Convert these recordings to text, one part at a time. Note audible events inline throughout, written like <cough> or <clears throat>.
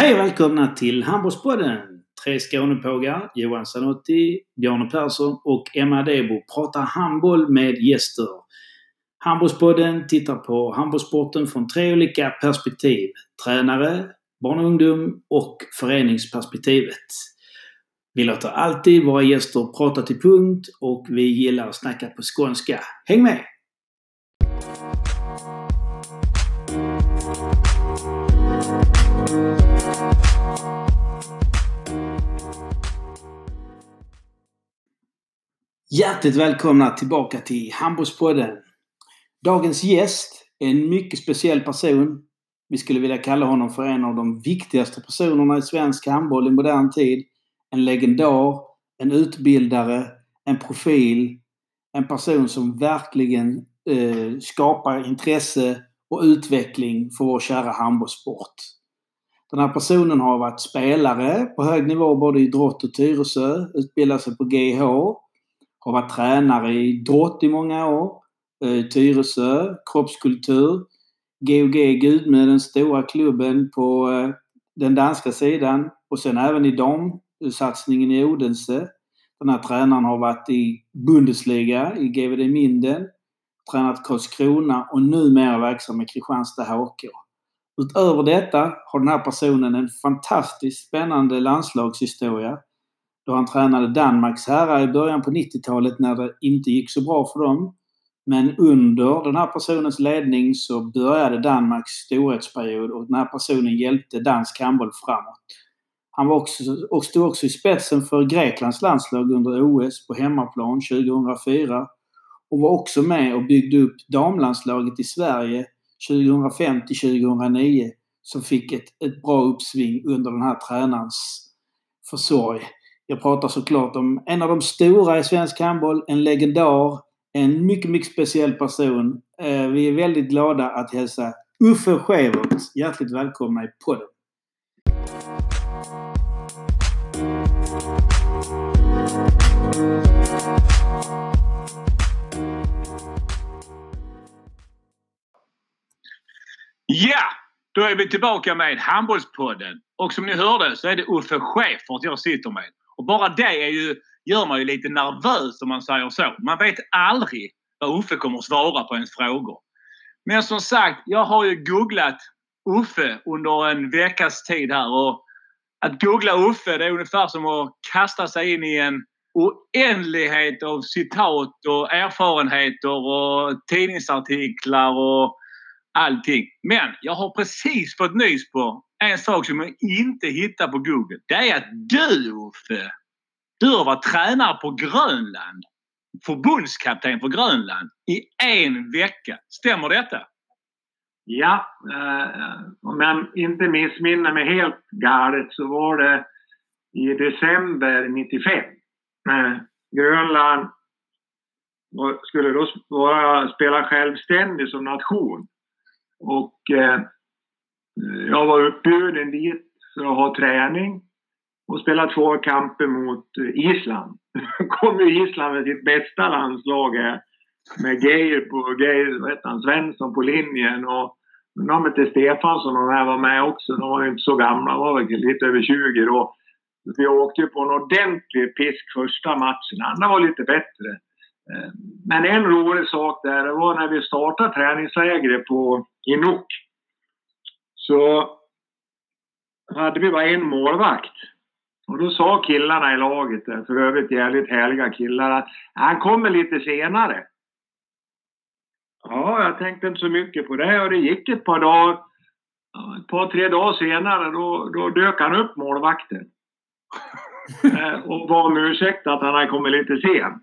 Hej och välkomna till Handbollspodden! Tre Skånepågar, Johan Zanotti, Bjarne Persson och Emma Debo pratar handboll med gäster. Handbollspodden tittar på handbollssporten från tre olika perspektiv. Tränare, barn och ungdom och föreningsperspektivet. Vi låter alltid våra gäster prata till punkt och vi gillar att snacka på skånska. Häng med! Hjärtligt välkomna tillbaka till Handbollspodden. Dagens gäst är en mycket speciell person. Vi skulle vilja kalla honom för en av de viktigaste personerna i svensk handboll i modern tid. En legendar, en utbildare, en profil, en person som verkligen eh, skapar intresse och utveckling för vår kära handbollssport. Den här personen har varit spelare på hög nivå både i Drott och Tyresö, utbildat sig på GH, har varit tränare i Drott i många år, eh, Tyresö, kroppskultur, GOG Gudme, den stora klubben på eh, den danska sidan. Och sen även i damsatsningen eh, i Odense. Den här tränaren har varit i Bundesliga, i GVD Minden, tränat Karlskrona och numera verksam i Kristianstad HK. Utöver detta har den här personen en fantastiskt spännande landslagshistoria då han tränade Danmarks herrar i början på 90-talet när det inte gick så bra för dem. Men under den här personens ledning så började Danmarks storhetsperiod och den här personen hjälpte dansk handboll framåt. Han var också, och stod också i spetsen för Greklands landslag under OS på hemmaplan 2004 och var också med och byggde upp damlandslaget i Sverige 2005 till 2009 som fick ett, ett bra uppsving under den här tränarens försorg. Jag pratar såklart om en av de stora i svensk handboll, en legendar, en mycket, mycket speciell person. Eh, vi är väldigt glada att hälsa Uffe Schewert hjärtligt välkomna i podden. Ja, då är vi tillbaka med Handbollspodden. Och som ni hörde så är det Uffe Schäfert jag sitter med. Och bara det är ju, gör man ju lite nervös om man säger så. Man vet aldrig vad Uffe kommer att svara på ens frågor. Men som sagt, jag har ju googlat Uffe under en veckas tid här och att googla Uffe det är ungefär som att kasta sig in i en oändlighet av citat och erfarenheter och tidningsartiklar och allting. Men jag har precis fått nys på en sak som jag inte hittar på Google. Det är att du Uffe, du har varit tränare på Grönland. Förbundskapten för Grönland i en vecka. Stämmer detta? Ja, eh, om jag inte missminner mig helt galet så var det i december 95. Eh, Grönland skulle då vara, spela självständig som nation. Och eh, jag var uppbjuden dit för att ha träning och spela två kamper mot Island. Då <laughs> kom ju Island med sitt bästa landslag här. med Geir på, Geir, vad heter han, Svensson på linjen och någon hette Stefansson och de här var med också. De var ju inte så gamla, de var väl lite över 20 då. Vi åkte ju på en ordentlig pisk första matchen. Andra var lite bättre. Eh, men en rolig sak där, det var när vi startade träningslägret på i Nok. Så hade vi bara en målvakt. Och då sa killarna i laget, för övrigt jävligt härliga killar, att han kommer lite senare. Ja, jag tänkte inte så mycket på det och det gick ett par dagar. Ett par, tre dagar senare då, då dök han upp, målvakten. <laughs> Eh, och bad om ursäkt att han hade kommit lite sent.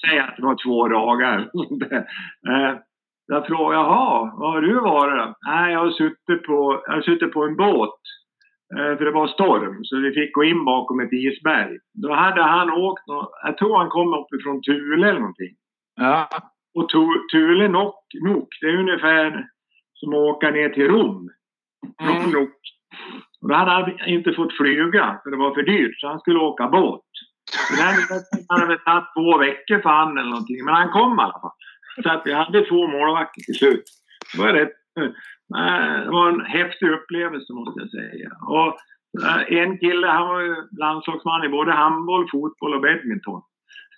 Säg att det var två dagar. <laughs> Jag frågade, jaha, vad har du varit Nej, jag har suttit på, jag har suttit på en båt. Eh, för det var storm, så vi fick gå in bakom ett isberg. Då hade han åkt, jag tror han kom uppifrån Thule eller någonting. Ja. Och Thule Nok, Nok, det är ungefär som att åka ner till Rom. Mm. Nok. Och då hade han inte fått flyga, för det var för dyrt, så han skulle åka båt. Det hade väl tagit två veckor för han eller någonting, men han kom i alla fall. Så att vi hade två målvakter till slut. Det var rätt, det var en häftig upplevelse måste jag säga. Och eh, en kille, han var ju landslagsman i både handboll, fotboll och badminton.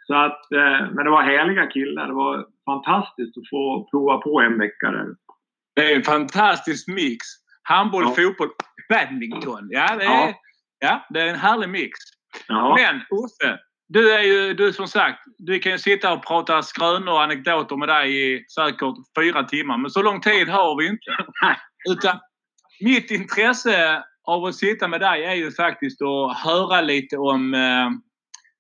Så att, eh, men det var härliga killar. Det var fantastiskt att få prova på en vecka där. Det är en fantastisk mix. Handboll, ja. fotboll, badminton. Ja, det är, ja. ja. det är en härlig mix. Ja. Men Uffe, du är ju du som sagt, du kan ju sitta och prata skrönor och anekdoter med dig i säkert fyra timmar. Men så lång tid har vi inte. <laughs> Utan mitt intresse av att sitta med dig är ju faktiskt att höra lite om eh,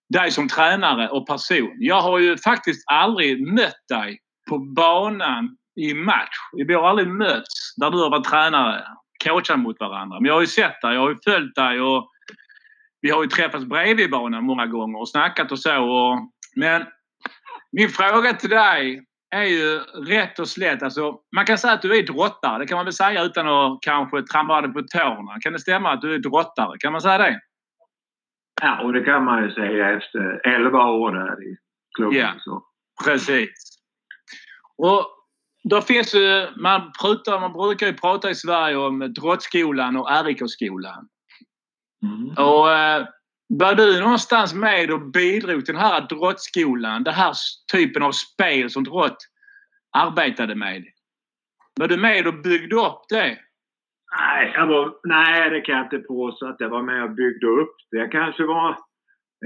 dig som tränare och person. Jag har ju faktiskt aldrig mött dig på banan i match. Vi har aldrig mötts där du har varit tränare, coachat mot varandra. Men jag har ju sett dig, jag har ju följt dig och vi har ju träffats bredvid banan många gånger och snackat och så. Och, men min fråga till dig är ju rätt och slätt. Alltså, man kan säga att du är drottare. Det kan man väl säga utan att kanske trampa dig på tårna. Kan det stämma att du är drottare? Kan man säga det? Ja, och det kan man ju säga efter 11 år där i klubben. Ja, så. precis. Och då finns ju, man, pratar, man brukar ju prata i Sverige om Drottskolan och RIK-skolan. Mm. Och eh, var du någonstans med och bidrog till den här drottskolan? Den här typen av spel som drott arbetade med? Var du med och byggde upp det? Nej, jag var, nej, det kan jag inte påstå att jag var med och byggde upp det. Jag kanske var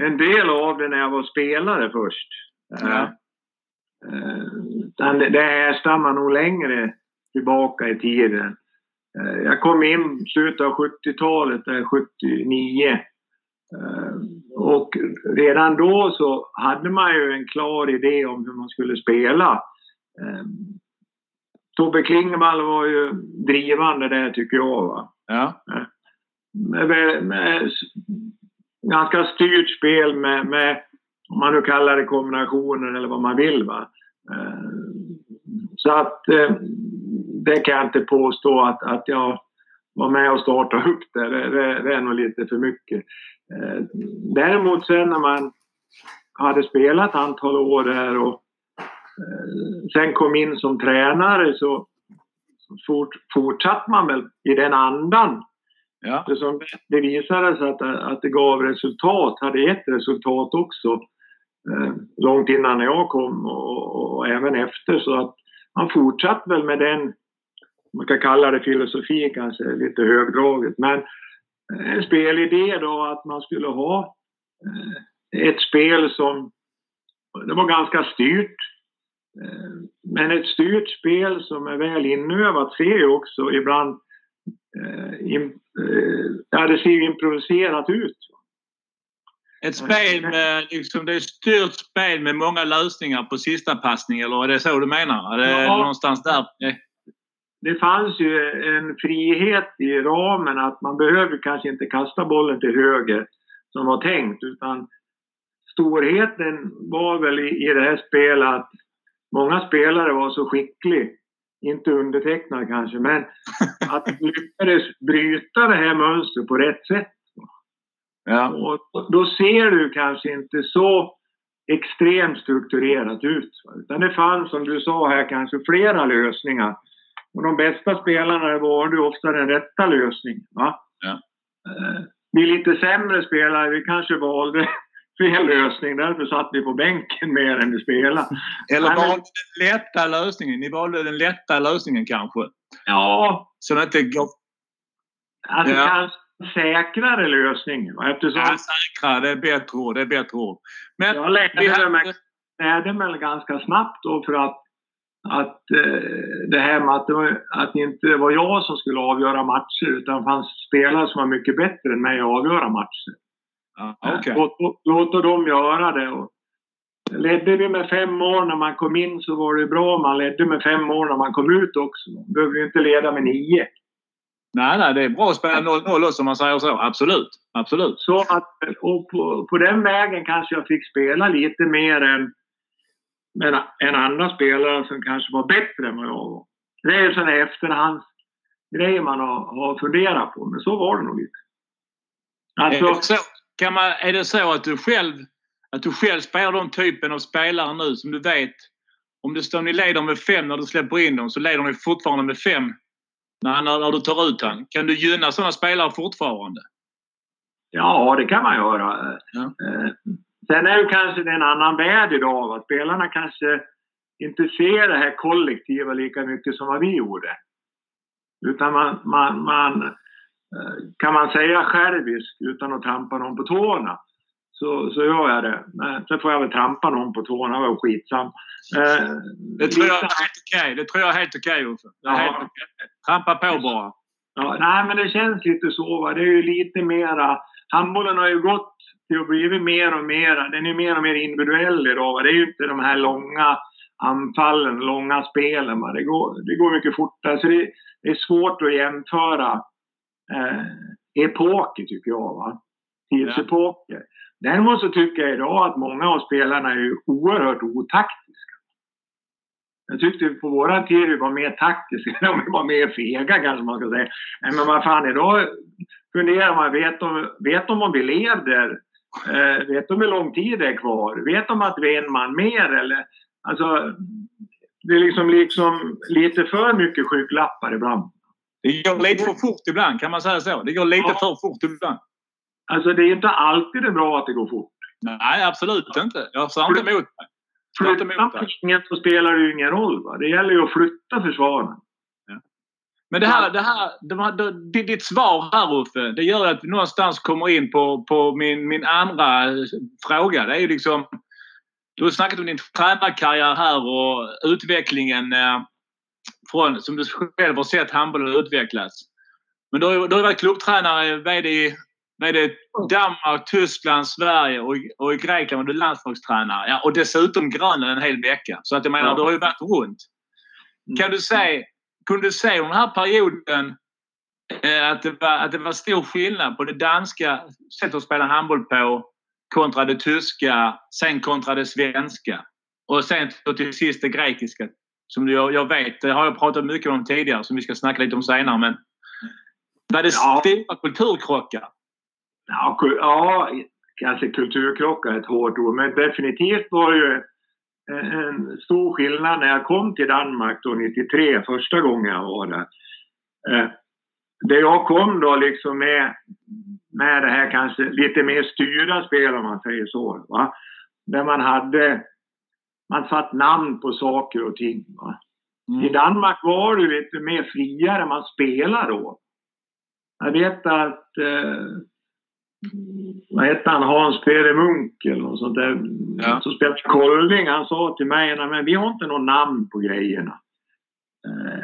en del av det när jag var spelare först. Ja. Uh, det, härstammar nog längre tillbaka i tiden. Uh, jag kom in slutet av 70-talet, 79. Uh, och redan då så hade man ju en klar idé om hur man skulle spela. Tobbe Klingvall var ju drivande där tycker jag. Va? Ja. Med, med, ganska styrt spel med, med, om man nu kallar det kombinationer eller vad man vill. Va? Eh, så att eh, det kan jag inte påstå att, att jag var med och startade upp det. Det, det, det är nog lite för mycket. Eh, däremot sen när man hade spelat ett antal år där och Eh, sen kom in som tränare så fort, fortsatte man väl i den andan. Ja. Det, som, det visade sig att, att det gav resultat, hade gett resultat också. Eh, långt innan jag kom och, och, även efter. Så att man fortsatte väl med den, man kan kalla det filosofi kanske, lite högdraget. Men en spelidé då att man skulle ha eh, ett spel som det var ganska styrt. Eh, men ett styrt spel som är väl inövat ser ju också ibland... Eh, eh, ja, det ser ju improviserat ut. Ett spel med, liksom, det är ett styrt spel med många lösningar på sista passning eller är det så du menar? Är det ja, någonstans där? Det fanns ju en frihet i ramen att man behöver kanske inte kasta bollen till höger som var tänkt utan storheten var väl i, i det här spelet att många spelare var så skicklig, inte undertecknad kanske, men <laughs> att lyckades bryta det här mönstret på rätt sätt. Ja. Och då ser du kanske inte så extremt strukturerat ut. Utan det fanns, som du sa här, kanske flera lösningar. Och de bästa spelarna valde ofta den rätta lösningen. Va? Ja. Eh, vi lite sämre spelare, vi kanske valde <laughs> fel lösning. Därför satt vi på bänken mer än vi spelade. Eller valde den lätta lösningen. Ni valde den lätta lösningen kanske? Ja. Så det inte går... Alltså ja. kanske säkrare lösning. Eftersom... Ja, säkrare. Det är bättre ord. Det är bättre ord. Men jag lärde, hade... mig, lärde mig ganska snabbt då för att att eh, det här med att det, var, att det inte var jag som skulle avgöra matcher utan det fanns spelare som var mycket bättre än mig att avgöra matcher. Ah, okay. Låt, låt dem göra det. Och ledde vi med fem mål när man kom in så var det bra. Man ledde med fem mål när man kom ut också. Man behöver ju inte leda med nio. Nej, nej, det är bra att spela 0-0 också om man säger så. Absolut. Absolut. Så att, och på, på den vägen kanske jag fick spela lite mer än, än, än andra spelare som kanske var bättre än vad jag var. Det är sådana efterhandsgrejer man har, har funderat på, men så var det nog lite. Alltså, kan man, är det så att du själv att du själv spelar den typen av spelare nu som du vet om det står ni leder med fem när du släpper in dem så leder ni fortfarande med fem när, när du tar ut han. Kan du gynna sådana spelare fortfarande? Ja, det kan man göra. Ja. Sen är det kanske en annan värld idag. Va? Spelarna kanske inte ser det här kollektiva lika mycket som vad vi gjorde. Utan man, man, man eh, kan man säga självisk utan att trampa någon på tårna så, så gör jag det. Men sen får jag väl trampa någon på tårna, det var skitsam. Eh, det, tror jag är helt okej. det tror jag är helt okej Uffe. Ja. Trampa på bara. Ja, nej, men det känns lite så. Va? Det är ju lite mera... Handbollen har ju gått det har blivit mer och mer... Den är mer och mer individuell idag. Va? Det är ju inte de här långa anfallen, långa spelen. Va? Det, går, det går mycket fortare. Så det, det är svårt att jämföra eh, epoker, tycker jag. Va? Tidsepoker. Ja. Däremot så tycker jag idag att många av spelarna är oerhört otaktiska. Jag tyckte på våra tid vi var mer taktiska, <laughs> de var mer fega kanske man ska säga. Men vad fan, idag funderar man, vet de, vet de om vi leder? Eh, vet de hur lång tid det är kvar? Vet de att vi är en man mer eller? Alltså, det är liksom, liksom lite för mycket skygglappar ibland. Det går lite för fort ibland, kan man säga så? Det går lite ja. för fort ibland. Alltså det är inte alltid bra att det går fort. Nej, absolut inte. Jag sa inte emot det. Flyttar ingen så spelar det ju ingen roll. Va? Det gäller ju att flytta försvaren. Men det här, det här, det, ditt svar här Uffe, det gör att vi någonstans kommer in på, på min, min andra fråga. Det är ju liksom... Du har snackat om din tränarkarriär här och utvecklingen eh, från, som du själv har sett handbollen utvecklas. Men du har ju varit klubbtränare, VD i är det Danmark, Tyskland, Sverige och, och i Grekland var du landslagstränare. Ja, och dessutom Grönland en hel vecka. Så att jag menar, ja. du har ju varit runt. Mm. Kan du säga, kunde se under den här perioden eh, att, det var, att det var stor skillnad på det danska sättet att spela handboll på kontra det tyska, sen kontra det svenska och sen till sist det grekiska. Som jag, jag vet, det har jag pratat mycket om tidigare som vi ska snacka lite om senare. Men var det ja. stora kulturkrockar? Ja, ja, kanske kulturkrockar är ett hårt ord, men definitivt var det ju en stor skillnad när jag kom till Danmark då 93, första gången jag var där. Eh, det jag kom då liksom med, med det här kanske lite mer styrda spel om man säger så. Va? Där man hade, man satt namn på saker och ting. Va? Mm. I Danmark var det lite mer friare, man spelade då. Jag vet att eh, vad hette han, Hans Peder Munk eller något sånt där. Ja. Som spelade Kolding. Han sa till mig, men vi har inte något namn på grejerna. Eh,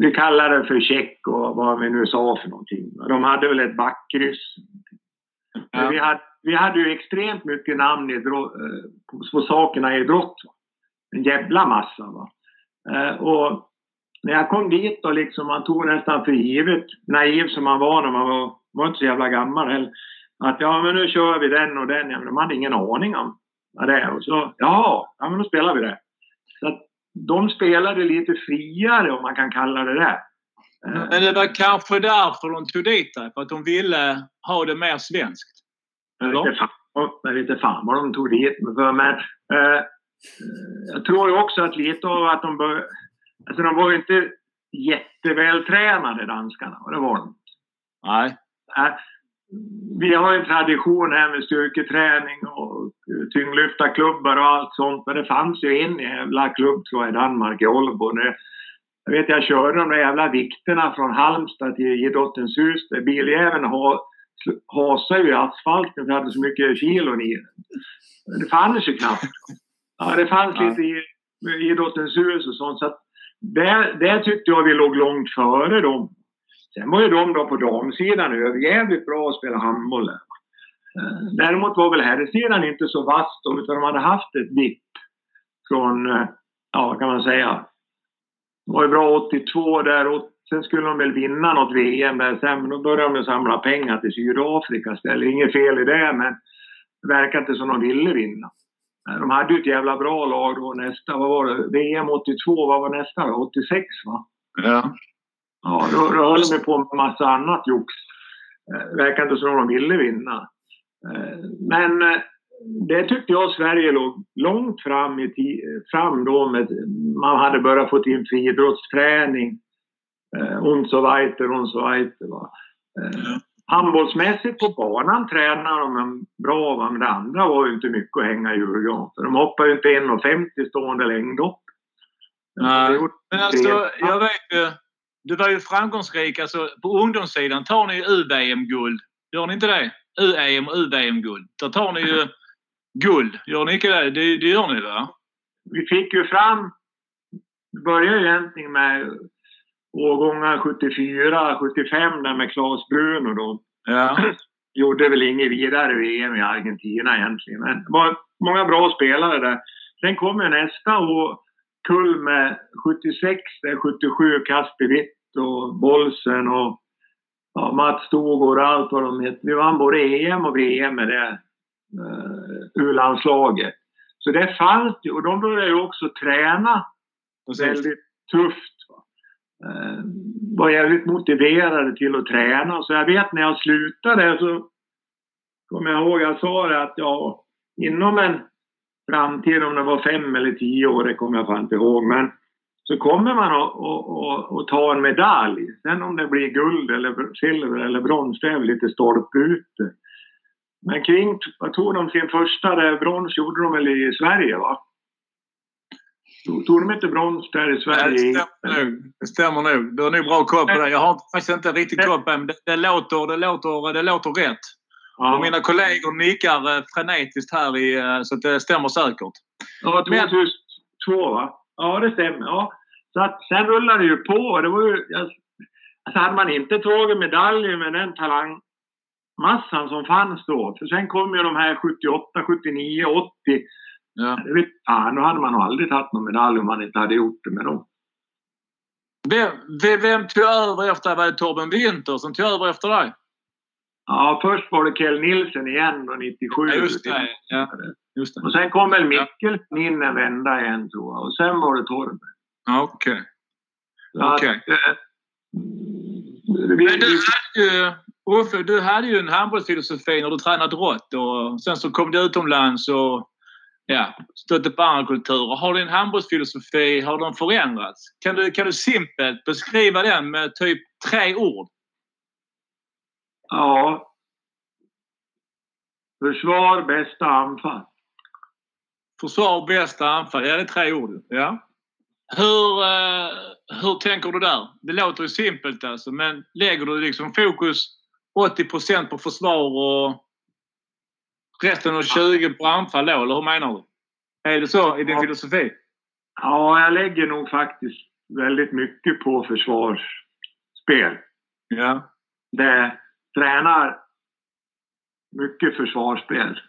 vi kallar det för check och vad vi nu sa för någonting. De hade väl ett backkryss. Ja. Vi, hade, vi hade ju extremt mycket namn i, eh, på, på sakerna i idrott. En jävla massa. Va? Eh, och när jag kom dit och liksom, man tog nästan för givet, naiv som man var när man var var inte så jävla gammal heller. Att ja, men nu kör vi den och den. Ja, men de hade ingen aning om vad det är. Och så, jaha, ja men då spelar vi det. Så att de spelade lite friare om man kan kalla det det. Men det var kanske därför de tog dit dig, för att de ville ha det mer svenskt? Jag vet, fan, jag vet inte fan vad de tog dit mig för, men eh, jag tror också att lite av att de bör, Alltså de var ju inte jättevältränade danskarna, och det var de Nej. Vi har en tradition här med styrketräning och tyngdlyftarklubbar och allt sånt. Men det fanns ju en jävla klubb tror jag i Danmark, i Ålbo. Jag vet jag körde de där jävla vikterna från Halmstad till Idrottens hus. Där biljäveln hasade ju i asfalten för att det hade så mycket kilon i den. Det fanns ju knappt. Ja, det fanns ja. lite i Idrottens hus och sånt. Så där, där tyckte jag vi låg långt före dem. Sen var ju de då på damsidan överjävligt bra att spela handboll. Eh, däremot var väl herrsidan inte så vass då, utan de hade haft ett dipp från, eh, ja vad kan man säga, det var ju bra 82 där och sen skulle de väl vinna något VM där sen, men då började de samla pengar till Sydafrika istället. Inget fel i det, men det verkar inte som de ville vinna. Eh, de hade ju ett jävla bra lag då nästa, vad var det, VM 82, vad var nästa då? 86 va? Ja. Ja, då, då höll de på med massa annat jox. Eh, verkar inte som de ville vinna. Eh, men eh, det tyckte jag Sverige låg långt fram, i fram då med, man hade börjat få in friidrottsträning. Eh, und so weiter, und så weiter. Va? Eh, handbollsmässigt på banan tränar de bra, va? men det andra var ju inte mycket att hänga i julgran. De hoppar ju inte 1,50 stående längdhopp. Nej, men alltså jag vet ju. Du var ju framgångsrik. Alltså, på ungdomssidan tar ni ju UVM-guld. Gör ni inte det? UEM och UVM-guld. Där tar ni ju guld. Gör ni inte det? Det, det gör ni va? Vi fick ju fram... Det började egentligen med årgångar 74, 75 där med Claes Bruno då. Ja. <clears throat> Gjorde väl inget vidare VM i Argentina egentligen. Men det var många bra spelare där. Sen kom ju nästa år kull med 76, 77 Kasper Witt och Bolsen och ja, Mats Stogård och allt vad de heter. Vi vann både EM och VM med det uh, U-landslaget. Så det fanns ju och de började ju också träna Precis. väldigt tufft. Va? Uh, var jävligt motiverade till att träna. Så jag vet när jag slutade så kommer jag ihåg jag sa det att ja, inom en framtid, om det var fem eller tio år, det kommer jag fan inte ihåg. Men så kommer man att, ta en medalj. Sen om det blir guld eller silver eller brons, det är väl lite stolpe ute. Men kring, vad tog de sin första där, brons gjorde de väl i Sverige va? Tog de inte brons där i Sverige? Det stämmer nog. Det stämmer nog. Du har nog bra koll på det. Jag har faktiskt inte riktigt koll på det, men det, det, låter, det, låter, det låter rätt. Ja. Och mina kollegor nickar eh, frenetiskt här i, eh, så det stämmer säkert. Ja, 2002 va? Ja, det stämmer. Ja. Så att, sen rullade det ju på. Det var ju, alltså, hade man inte tagit medaljer med den talangmassan som fanns då. För sen kom ju de här 78, 79, 80. Ja. Det vet, ja, då hade man nog aldrig tagit någon medalj om man inte hade gjort det med dem. Vem, vem, vem tog över efter dig? Var det Torben Winter som tog över efter dig? Ja, först var det Kjell Nilsen igen då, 97. Ja, just det. Ja, just det. Och sen kom väl Mikkelsen in en vända igen tror jag. Och sen var det Torben. Okej. Så Okej. att, eh, vi- Men du hade ju, Uffe, du hade ju en handbollsfilosofi när du tränade rått och sen så kom du utomlands och ja, stötte på andra kulturer. Har din handbollsfilosofi, har den förändrats? Kan du, kan du simpelt beskriva den med typ tre ord? Ja. Försvar, bästa anfall. Försvar, bästa anfall. Ja, det är tre ord. Ja. Hur, eh, hur tänker du där? Det låter ju simpelt alltså, men lägger du liksom fokus 80% på försvar och resten av 20 på anfall då, eller hur menar du? Är det så i din Ja. filosofi? Ja, jag lägger nog faktiskt väldigt mycket på försvarsspel. Ja. Det tränar mycket försvarsspel.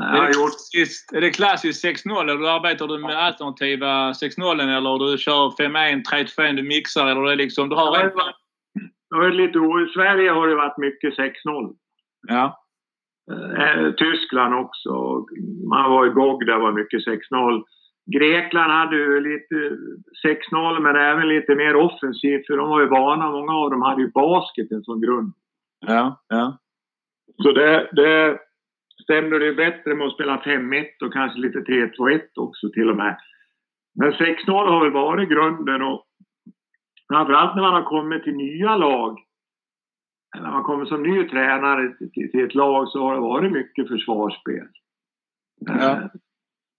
Är det klassiskt, är det klassiskt 6-0 eller arbetar du med alternativa 6-0 eller du kör 5-1, 3-2, du mixar eller det är liksom... Du har en... varit lite o- I Sverige har det varit mycket 6-0. Ja. Eh, Tyskland också. Man var i GOG, där var mycket 6-0. Grekland hade ju lite 6-0 men även lite mer offensivt för de var ju vana. Många av dem hade ju basketen som grund. Ja. Ja. Så det, det stämde det bättre med att spela 5-1 och kanske lite 3-2-1 också till och med. Men 6-0 har väl varit grunden och framförallt när man har kommit till nya lag. När man kommer som ny tränare till, ett lag så har det varit mycket försvarsspel. Ja. Eh,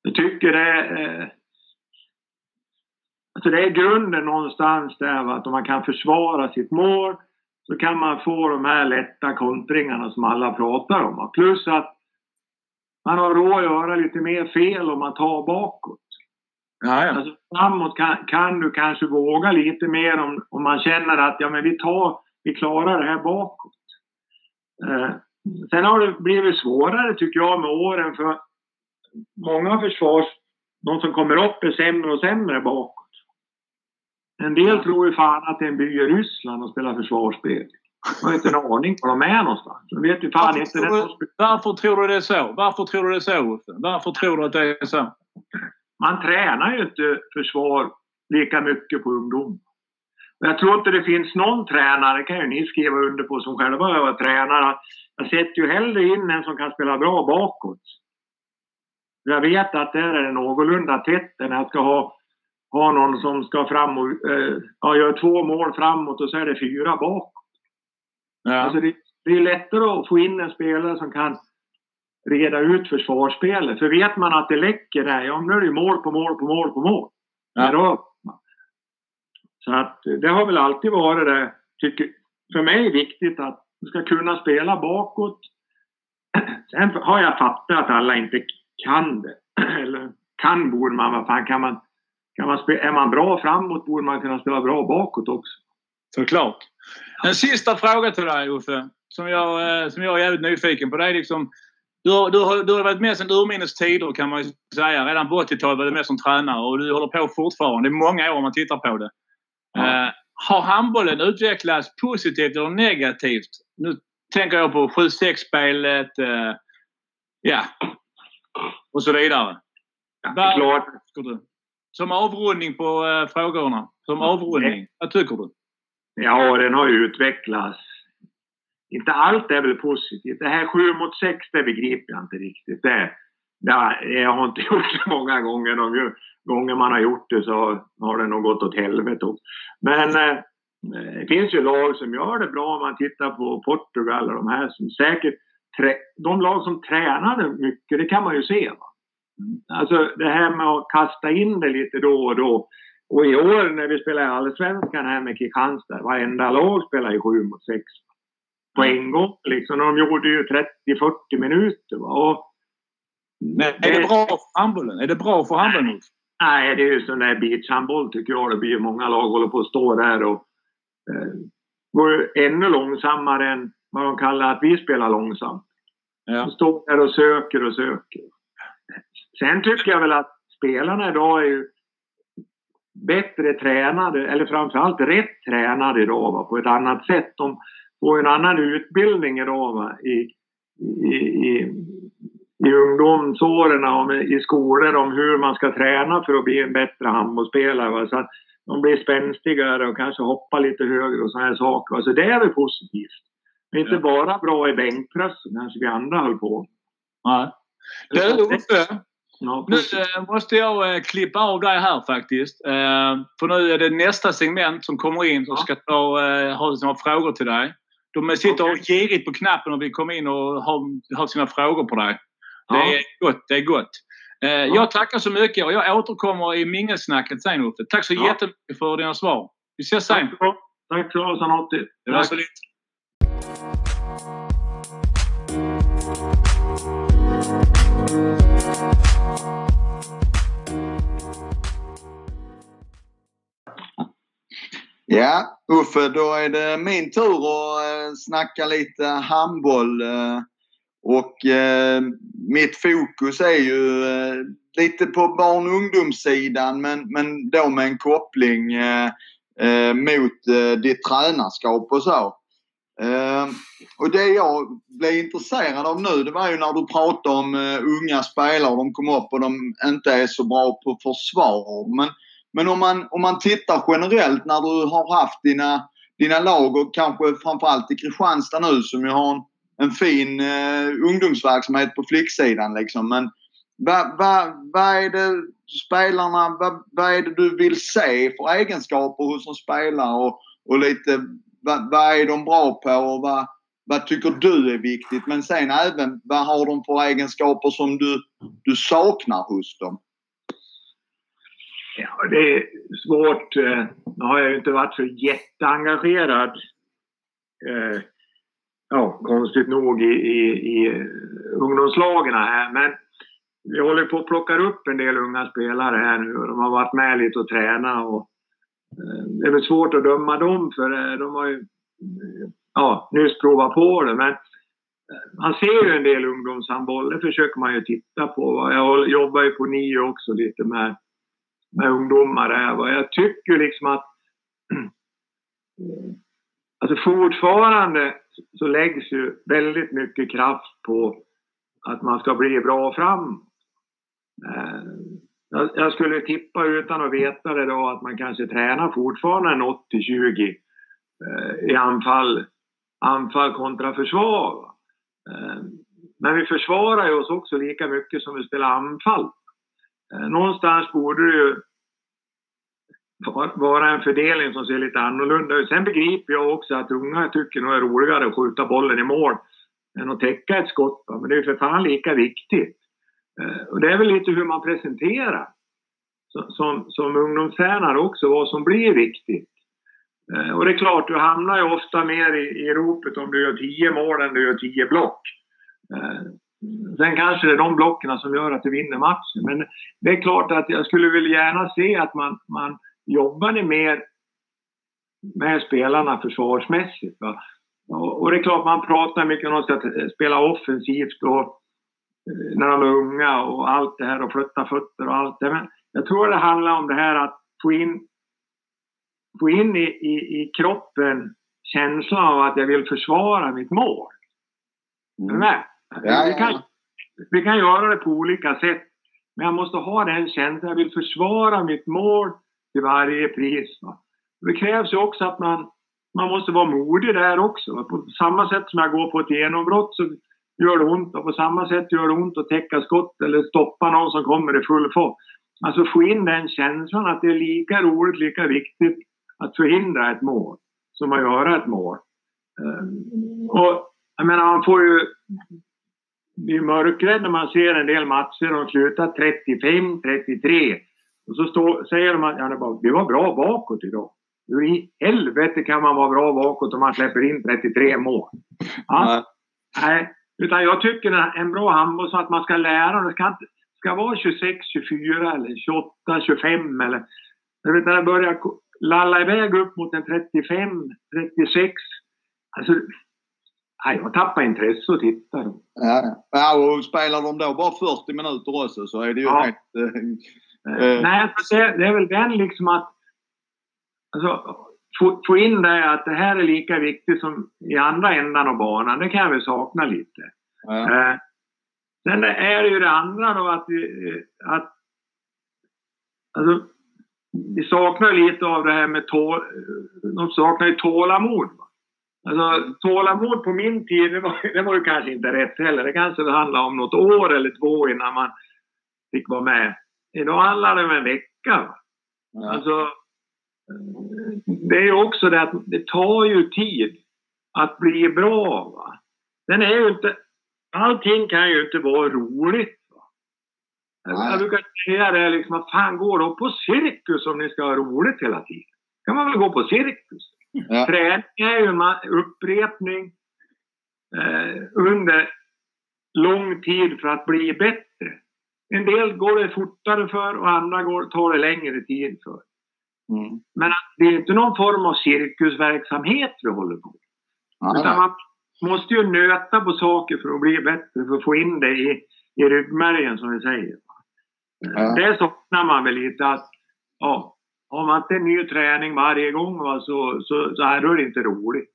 Jag tycker det är... eh, Alltså det är grunden någonstans där att om man kan försvara sitt mål så kan man få de här lätta kontringarna som alla pratar om. Plus att man har råd att göra lite mer fel om man tar bakåt. Ja, ja. Alltså, framåt kan, kan du kanske våga lite mer om, om man känner att ja, men vi, tar, vi klarar det här bakåt. Eh, sen har det blivit svårare tycker jag med åren för många försvars... De som kommer upp är sämre och sämre bakåt. En del tror ju fan att det är en by i Ryssland och spelar försvarsspel. De har inte en aning var de är någonstans. De vet ju fan Varför inte... tror, Det. du, varför tror du det är så? Varför tror du det är så? Varför tror du att det är så? Man tränar ju inte försvar lika mycket på ungdom. Jag tror inte det finns någon tränare, kan ju ni skriva under på som själva varit tränare. Jag sätter ju hellre in en som kan spela bra bakåt. Jag vet att där är det någorlunda tätt när jag ska ha ha någon som ska fram och eh, ja, gör två mål framåt och så är det fyra bakåt. Ja. Alltså det, det är lättare att få in en spelare som kan reda ut försvarsspelet. För vet man att det läcker där, ja nu är det ju mål på mål på mål på mål. Ja. Då, så att det har väl alltid varit det, tycker, för mig viktigt att du ska kunna spela bakåt. <clears throat> Sen har jag fattat att alla inte kan det. <clears throat> Eller kan borde man, vad fan kan man, kan man spela, är man bra framåt borde man kunna spela bra bakåt också. Såklart. En sista fråga till dig Uffe. Som jag, eh, som jag är jävligt nyfiken på. Det är liksom, du, har, du, har, du har varit med sedan urminnes tider kan man säga. Redan på 80-talet var du med som tränare och du håller på fortfarande. Det är många år om man tittar på det. Ja. Eh, har handbollen utvecklats positivt eller negativt? Nu tänker jag på 7-6-spelet. Eh, ja. Och så vidare. Ja, det är klart. Som avrundning på eh, frågorna. Som avrundning. Vad tycker du? Ja, den har ju utvecklats. Inte allt är väl positivt. Det här 7 mot 6, det begriper jag inte riktigt. Det, det, jag har inte <laughs> gjort det många gånger. De gånger man har gjort det så har det nog gått åt helvete. Men eh, det finns ju lag som gör det bra. Om man tittar på Portugal och de här som säkert... De lag som tränade mycket, det kan man ju se. Va? Alltså det här med att kasta in det lite då och då. Och i år när vi spelar i Allsvenskan här med Kristianstad, varenda lag spelar ju 7 mot 6. På en gång liksom. De gjorde ju 30-40 minuter. Va? Och, Men är det bra för handbollen? Är det bra för handbollen? Nej, det är ju sån där beachhandboll tycker jag. Det blir ju många lag håller på att stå där och eh, går ännu långsammare än vad de kallar att vi spelar långsamt. Ja. De står där och söker och söker. Sen tycker jag väl att spelarna idag är ju bättre tränade, eller framförallt rätt tränade idag va, på ett annat sätt. De får en annan utbildning idag va, i, i, i, i ungdomsåren och i skolor om hur man ska träna för att bli en bättre handbollsspelare. Va. Så att de blir spänstigare och kanske hoppar lite högre och sådana här saker. va. Så det är väl positivt. Men inte Ja. bara bra i bänkpress som kanske vi andra höll på. Nej. Du Uffe. Ja, Nu eh, måste jag eh, klippa av dig här faktiskt. Eh, för nu är det nästa segment som kommer in och Ja. ska ta, ha sina frågor till dig. De sitter Okej. och girigt på knappen och vill komma in och ha, ha sina frågor på dig. Ja. Det är gott. Det är gott. Jag tackar så mycket och jag återkommer i mingelsnacket sen Uffe. Tack så Ja. jättemycket för dina svar. Vi ses sen. Tack så Sanotti. Det var så lite. Ja, Uffe, då är det min tur att eh, snacka lite handboll. Eh, och eh, mitt fokus är ju eh, lite på barn och ungdomssidan men, men då med en koppling eh, eh mot eh, ditt tränarskap och så. Ehm, och det jag blev intresserad av nu det var ju när du pratade om unga spelare. De kom upp och de inte är så bra på försvar. Men men om man, om man tittar generellt när du har haft dina, dina lag och kanske framförallt i Kristianstad nu som ju har en, en fin eh, ungdomsverksamhet på flicksidan liksom. Men vad va, va är det spelarna, vad, va är det du vill se för egenskaper hos en spelare och, och lite vad, va är de bra på och vad, vad tycker du är viktigt? Men sen även vad har de för egenskaper som du, du saknar hos dem? Ja, det är svårt. Eh, nu har jag ju inte varit så jätteengagerad. Eh, ja, konstigt nog i, i, i ungdomslagen här. Men vi håller på att plocka upp en del unga spelare här nu de har varit med lite och tränat. Och, eh, det är väl svårt att döma dem för de har ju ja, nyss provat på det. Men man ser ju en del ungdomshandboll, det försöker man ju titta på. Jag jobbar ju på NIO också lite med med ungdomar är. va. Jag tycker liksom att <clears throat> alltså fortfarande så läggs ju väldigt mycket kraft på att man ska bli bra fram. Eh, jag, skulle tippa utan att veta det då att man kanske tränar fortfarande en 80-20 eh, i anfall, anfall kontra försvar. Eh, men vi försvarar ju oss också lika mycket som vi spelar anfall. Eh, någonstans borde det ju vara en fördelning som ser lite annorlunda ut. Sen begriper jag också att unga tycker nog är roligare att skjuta bollen i mål än att täcka ett skott. Men det är ju för fan lika viktigt. Eh, och det är väl lite hur man presenterar som, som ungdomstränare också, vad som blir viktigt. Eh, och det är klart, du hamnar ju ofta mer i, i ropet om du gör tio mål än du gör tio block. Sen kanske det är de blocken som gör att du vinner matchen. Men det är klart att jag skulle väl gärna se att man, man jobbade mer med spelarna försvarsmässigt. Va? Och det är klart man pratar mycket om att spela offensivt och eh, när de är unga och allt det här och flytta fötter och allt det. Men jag tror det handlar om det här att få in, få in i, i, i kroppen känslan av att jag vill försvara mitt mål. Med? Ja, vi, kan, vi kan göra det på olika sätt. Men jag måste ha den känslan. Jag vill försvara mitt mål till varje pris. Va? Det krävs ju också att man, man måste vara modig där också. På samma sätt som jag går på ett genombrott så gör det ont och på samma sätt gör det ont att täcka skott eller stoppa någon som kommer i full fart. Alltså få in den känslan att det är lika roligt, lika viktigt att förhindra ett mål som att göra ett mål. Ehm, och jag menar, man får ju bli mörkrädd när man ser en del matcher och slutar 35, 33. Och så stå, säger de att ja, det var bra bakåt idag. Hur i helvete kan man vara bra bakåt om man släpper in 33 mål? Ja. Nej. Utan jag tycker att en bra handboll så att man ska lära. Det ska, ska vara 26, 24 eller 28, 25 eller... Jag vet när det börjar lalla iväg upp mot en 35, 36. Alltså, nej, jag tappar intresse och tittar. Ja, ja, och spelar de då bara 40 minuter också så är det ju ja. helt... Äh, äh, nej, det, det är väl den liksom att Alltså, få, få in det att det här är lika viktigt som i andra ändan av banan, det kan jag väl sakna lite. Ja. Eh, sen är det ju det andra då att, att alltså, vi saknar lite av det här med tål, de saknar ju tålamod. Alltså tålamod på min tid, det var, det var ju kanske inte rätt heller. Det kanske handlade om något år eller två innan man fick vara med. Idag handlar det om en vecka. Ja. Alltså, det är också det att det tar ju tid att bli bra. Va? Den är ju inte, allting kan ju inte vara roligt. Va? Jag brukar säga det liksom att fan gå då på cirkus om ni ska ha roligt hela tiden. kan man väl gå på cirkus. Ja. Träning är ju upprepning eh, under lång tid för att bli bättre. En del går det fortare för och andra går, tar det längre tid för. Mm. Men det är inte någon form av cirkusverksamhet vi håller på ja, Utan man måste ju nöta på saker för att bli bättre, för att få in det i, i ryggmärgen som vi säger. Ja. Det saknar man väl lite att, ja, har man inte en ny träning varje gång va, så, så, så är det inte roligt.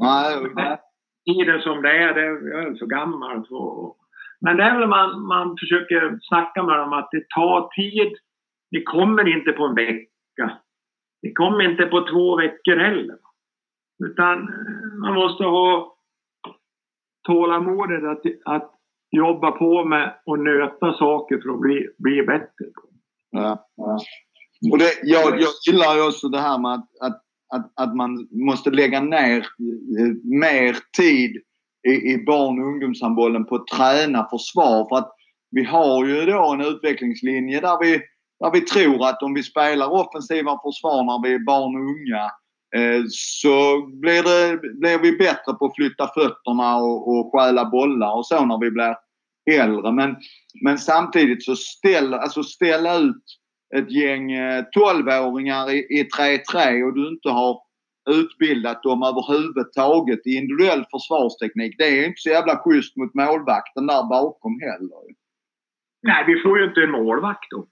Nej, Tiden som det är, det, jag är så gammal så. Men det är väl man, man försöker snacka med dem att det tar tid det kommer inte på en vecka. Det kommer inte på två veckor heller. Utan eh, man måste ha tålamodet att, att jobba på med och nöta saker för att bli, bli bättre. Ja, ja. Och det, jag, jag gillar ju också det här med att, att, att, att man måste lägga ner eh, mer tid i, i barn och ungdomshandbollen på att träna försvar. För att vi har ju då en utvecklingslinje där vi där vi tror att om vi spelar offensiva försvar när vi är barn och unga eh, så blir, det, blir vi bättre på att flytta fötterna och, och stjäla bollar och så när vi blir äldre. Men, men samtidigt så ställ, alltså ställa ut ett gäng 12-åringar eh, i 3-3 och du inte har utbildat dem överhuvudtaget i individuell försvarsteknik. Det är inte så jävla schysst mot målvakten där bakom heller. Nej, vi får ju inte en målvakt då.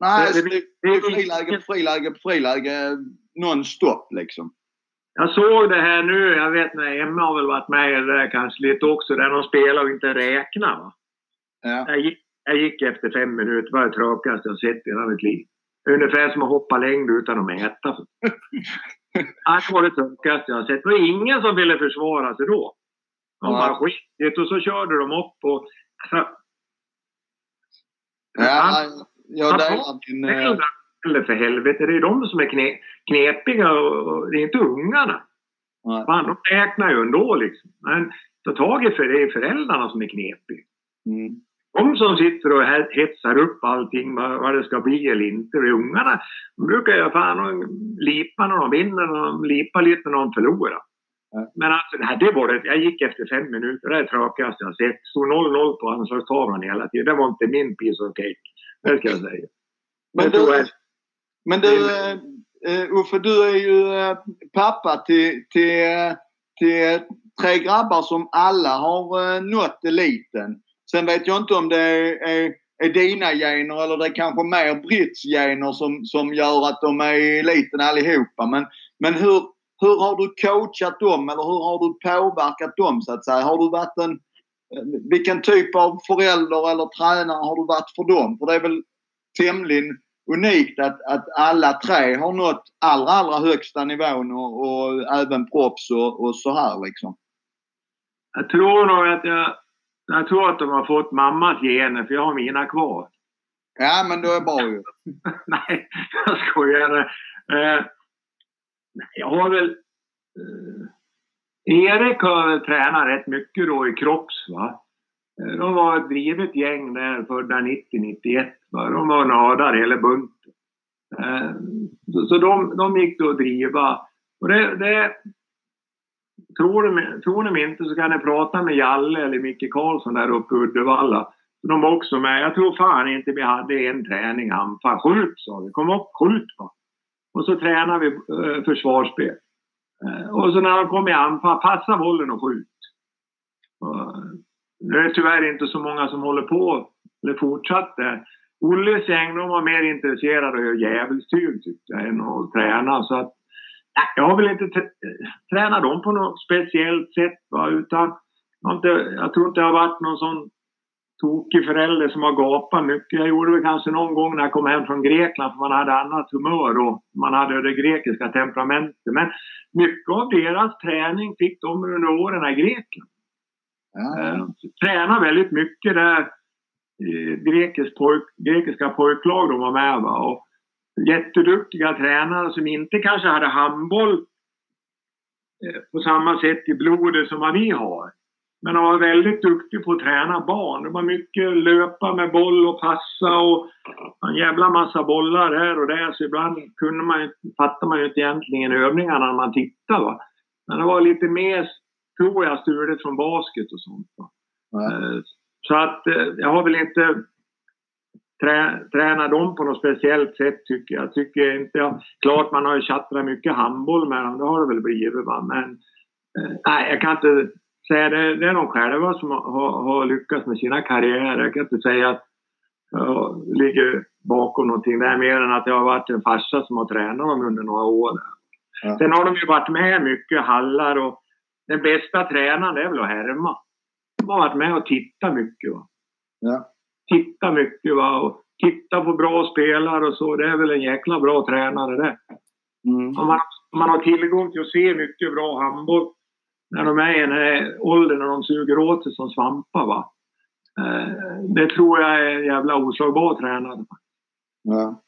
Nej, det, det, det är friläge friläge friläge nonstop liksom. Jag såg det här nu, jag vet när Emma har väl varit med i det där kanske lite också, där de spelar och inte räknar. Va? Ja. Jag, gick, jag gick efter fem minuter, var det tråkigaste jag sett i hela mitt liv. Ungefär som att hoppa längd utan att mäta. <laughs> Det var det tråkigaste jag sett. Det var ingen som ville försvara sig då. De ja. bara skit och så körde de upp och... Ja, jag delar din... Eller för helvete, det är de som är kne, knepiga och, det är inte ungarna. Nej. Fan, de räknar ju ändå liksom. Men ta tag i för det är föräldrarna som är knepiga. Mm. De som sitter och he- hetsar upp allting, vad, det ska bli eller inte. Och ungarna de brukar ju fan lipa när de vinner och de lipar lite när de förlorar. Ja. Men alltså, det, här, det var det. Jag gick efter fem minuter. Det är tråkigaste jag sett. Stod 0-0 på anslagstavlan hela tiden. Det var inte min piece of cake. Det ska jag säga. Men Jag du, att- men du eh, Uffe, du är ju eh, pappa till, till, till tre grabbar som alla har nått eliten. Sen vet jag inte om det är, är, är dina gener eller det är kanske mer Britts gener som, som gör att de är i eliten allihopa. Men, men hur, hur har du coachat dem eller hur har du påverkat dem så att säga? Har du varit en, vilken typ av förälder eller tränare har du varit för dem? För det är väl tämligen unikt att, att alla tre har nått allra, allra högsta nivån och, och även proffs och, och så här liksom. Jag tror nog att jag... Jag tror att de har fått mammas gener, för jag har mina kvar. Ja, men det är bra ju. <laughs> Nej, jag skojar. Eh, jag har väl... Eh, Erik har väl tränat rätt mycket då i kropps. Va? Eh, De var ett drivet gäng där födda 90-91. va. De var nördar hela bunten. Eh, så så de, de gick då att driva. Och det, det, tror, de, tror de inte så kan ni prata med Jalle eller Micke Karlsson där uppe i Uddevalla. De var också med. Jag tror fan inte vi hade en träning anfall. Skjut sa vi. Kom upp, skjut va. Och så tränar vi eh, försvarsspel. Eh, och så när de kom i anfall, passa bollen och skjut. Och, det är tyvärr inte så många som håller på eller fortsatte. Olles gäng de var mer intresserade av att göra djävulstyg tyckte jag än att träna. Så att, jag har väl inte tränat dem på något speciellt sätt. Va? Utan, jag, inte, jag tror inte jag har varit någon sån tokig förälder som har gapat mycket. Jag gjorde det kanske någon gång när jag kom hem från Grekland för man hade annat humör och man hade det grekiska temperamentet. Men mycket av deras träning fick de under åren i Grekland. Ja. Eh, Tränar väldigt mycket där. Grekisk pojk, grekiska pojklag de var med va. Och jätteduktiga tränare som inte kanske hade handboll eh, på samma sätt i blodet som vad vi har. Men de var väldigt duktiga på att träna barn. Det var mycket löpa med boll och passa och en jävla massa bollar här och där. Så ibland kunde man, fattade man ju inte egentligen övningarna när man tittade. Va? Men det var lite mer, tror jag, stulet från basket och sånt. Va? Eh, Så att eh, jag har väl inte trä, tränat dem på något speciellt sätt tycker jag. Tycker inte jag. Klart man har ju tjattrat mycket handboll med dem, det har det väl blivit va. Men eh, nej, jag kan inte säga det. Det är de själva som har, har, lyckats med sina karriärer. Jag kan inte säga att jag ligger bakom någonting. Det är mer än att jag har varit en farsa som har tränat dem under några år. Ja. Sen har de ju varit med mycket hallar och den bästa tränaren det är väl att härma. De har varit med och tittat mycket. Va? Ja. Titta mycket va? och titta på bra spelare och så. Det är väl en jäkla bra tränare det. Mm. Man, man har tillgång till att se mycket bra handboll när de är i här åldern när de suger åt sig som svampar. Va? Eh, det tror jag är en jävla oslagbar tränare. Ja.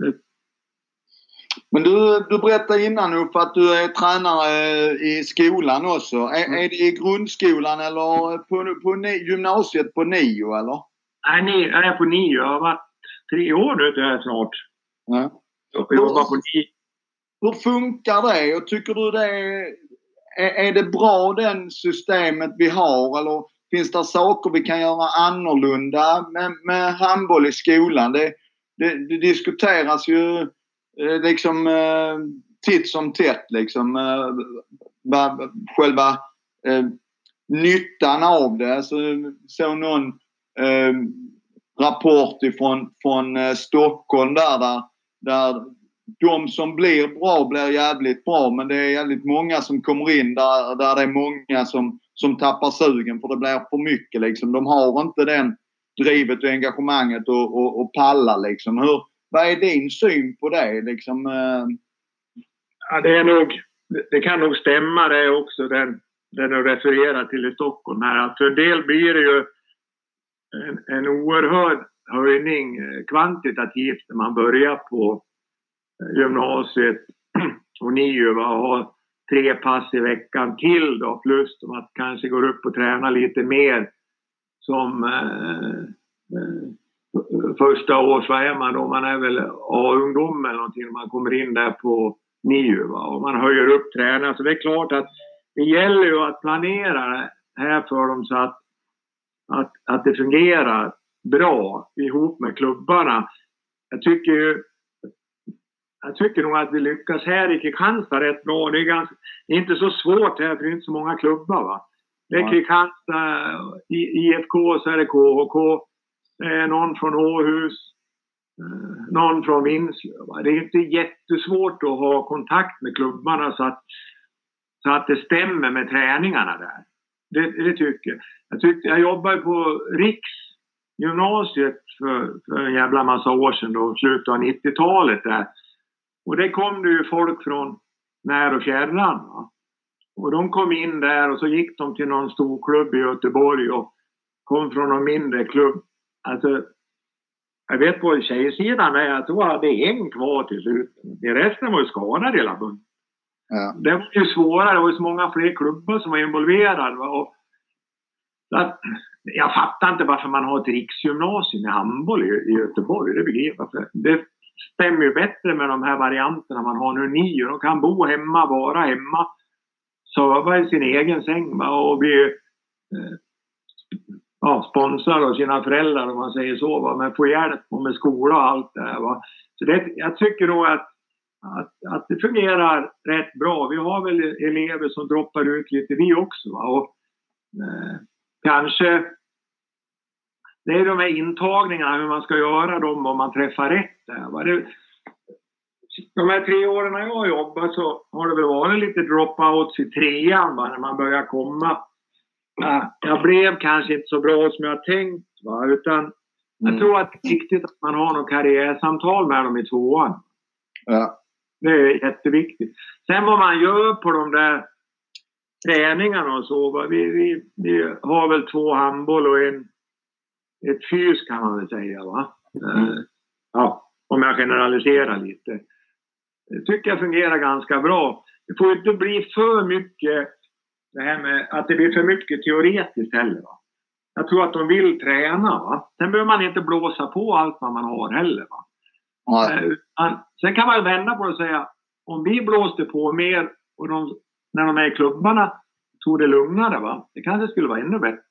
Men du, du berättade innan Uffe att du är tränare i skolan också. Är, Mm. är det i grundskolan eller på, på gymnasiet på NIO eller? Nej, ni, jag är på nio. Jag har varit tre år nu det är snart. Ja. Jag jobbar på nio. Hur funkar det? Och tycker du det är, är, det bra den systemet vi har eller finns det saker vi kan göra annorlunda med, med handboll i skolan? Det, det, det diskuteras ju eh, liksom eh, titt som tätt liksom eh, själva nyttan av det. Alltså, såg någon eh, rapport ifrån från eh, Stockholm där, där, där de som blir bra blir jävligt bra men det är jävligt många som kommer in där, där det är många som, som tappar sugen för det blir för mycket liksom. De har inte den drivet och engagemanget och, och, och pallar liksom. Hur, vad är din syn på det liksom? eh? Ja, det, är nog, det kan nog stämma det också, den, den du refererar till i Stockholm här. Att för en del blir det ju en, en oerhörd höjning eh, kvantitativt när man börjar på eh, gymnasiet <clears throat> och NIU va, och har tre pass i veckan till då plus att kanske går upp och tränar lite mer som eh, eh, första års, vad är man då? Man är väl A-ungdom eller någonting. Man kommer in där på NIU va? och man höjer upp tränaren. Så det är klart att det gäller ju att planera här för dem så att, att, att det fungerar bra ihop med klubbarna. Jag tycker ju jag tycker nog att vi lyckas här i Kristianstad rätt bra. Det är, ganska, det är inte så svårt här för det är inte så många klubbar. Va? Det är Kristianstad, IFK, så är det KHK, någon från Åhus, eh, någon från Vinslöv. Det är inte jättesvårt att ha kontakt med klubbarna så att, så att det stämmer med träningarna där. Det, det tycker jag. Jag, tyckte, jag jobbade på riksgymnasiet för, för en jävla massa år sedan då, slutet av 90-talet där. Och det kom det ju folk från när och fjärran. Va? Och de kom in där och så gick de till någon stor klubb i Göteborg och kom från någon mindre klubb. Alltså, jag vet på tjejsidan med jag tror att hade en kvar till slut. Resten var ju skadade hela bunten. Ja. Det var ju svårare, det var ju så många fler klubbar som var involverade. Va? Och, att, jag fattar inte varför man har ett riksgymnasium i handboll i, i Göteborg. Det begriper jag. Det stämmer ju bättre med de här varianterna man har nu. Nio, de kan bo hemma, vara hemma, sova i sin egen säng va? och bli eh, ja, sponsrade av sina föräldrar om man säger så. Va? Men få hjälp med skola och allt det här. Va? Så det, jag tycker nog att, att, att det fungerar rätt bra. Vi har väl elever som droppar ut lite vi också. Va? Och, eh, kanske det är de här intagningarna, hur man ska göra dem om man träffar rätt. Där, det, de här tre åren jag har jobbat så har det väl varit lite dropouts i trean va, när man börjar komma. Jag blev kanske inte så bra som jag tänkt va, utan mm. jag tror att det är viktigt att man har något karriärsamtal med dem i tvåan. Ja. Det är jätteviktigt. Sen vad man gör på de där träningarna och så. Vi, vi, vi har väl två handboll och en ett fys kan man väl säga. Va? Mm. Ja, om jag generaliserar lite. Det tycker jag fungerar ganska bra. Det får inte bli för mycket det här med att det blir för mycket teoretiskt heller. Va? Jag tror att de vill träna. Va? Sen behöver man inte blåsa på allt vad man har heller. Va? Mm. Sen kan man vända på det och säga om vi blåste på mer och de, när de är i klubbarna tog det lugnare. Va? Det kanske skulle vara ännu bättre.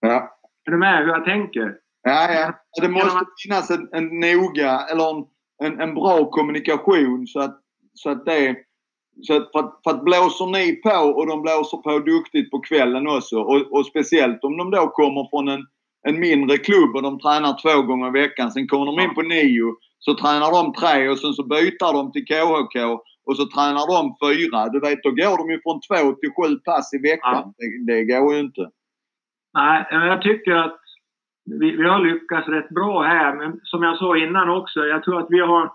Ja. Är du med hur jag tänker? Ja, ja. Det måste finnas en, en noga, eller en, en, en, bra kommunikation så att, så att det... Så att för, att, för att blåser ni på och de blåser på duktigt på kvällen också och, och speciellt om de då kommer från en, en mindre klubb och de tränar två gånger i veckan. Sen kommer de in på nio så tränar de tre och sen så byter de till KHK och så tränar de fyra. Du vet, då går de ju från två till sju pass i veckan. Ja. Det, det går ju inte. Nej, jag tycker att vi, vi, har lyckats rätt bra här. Men som jag sa innan också, jag tror att vi har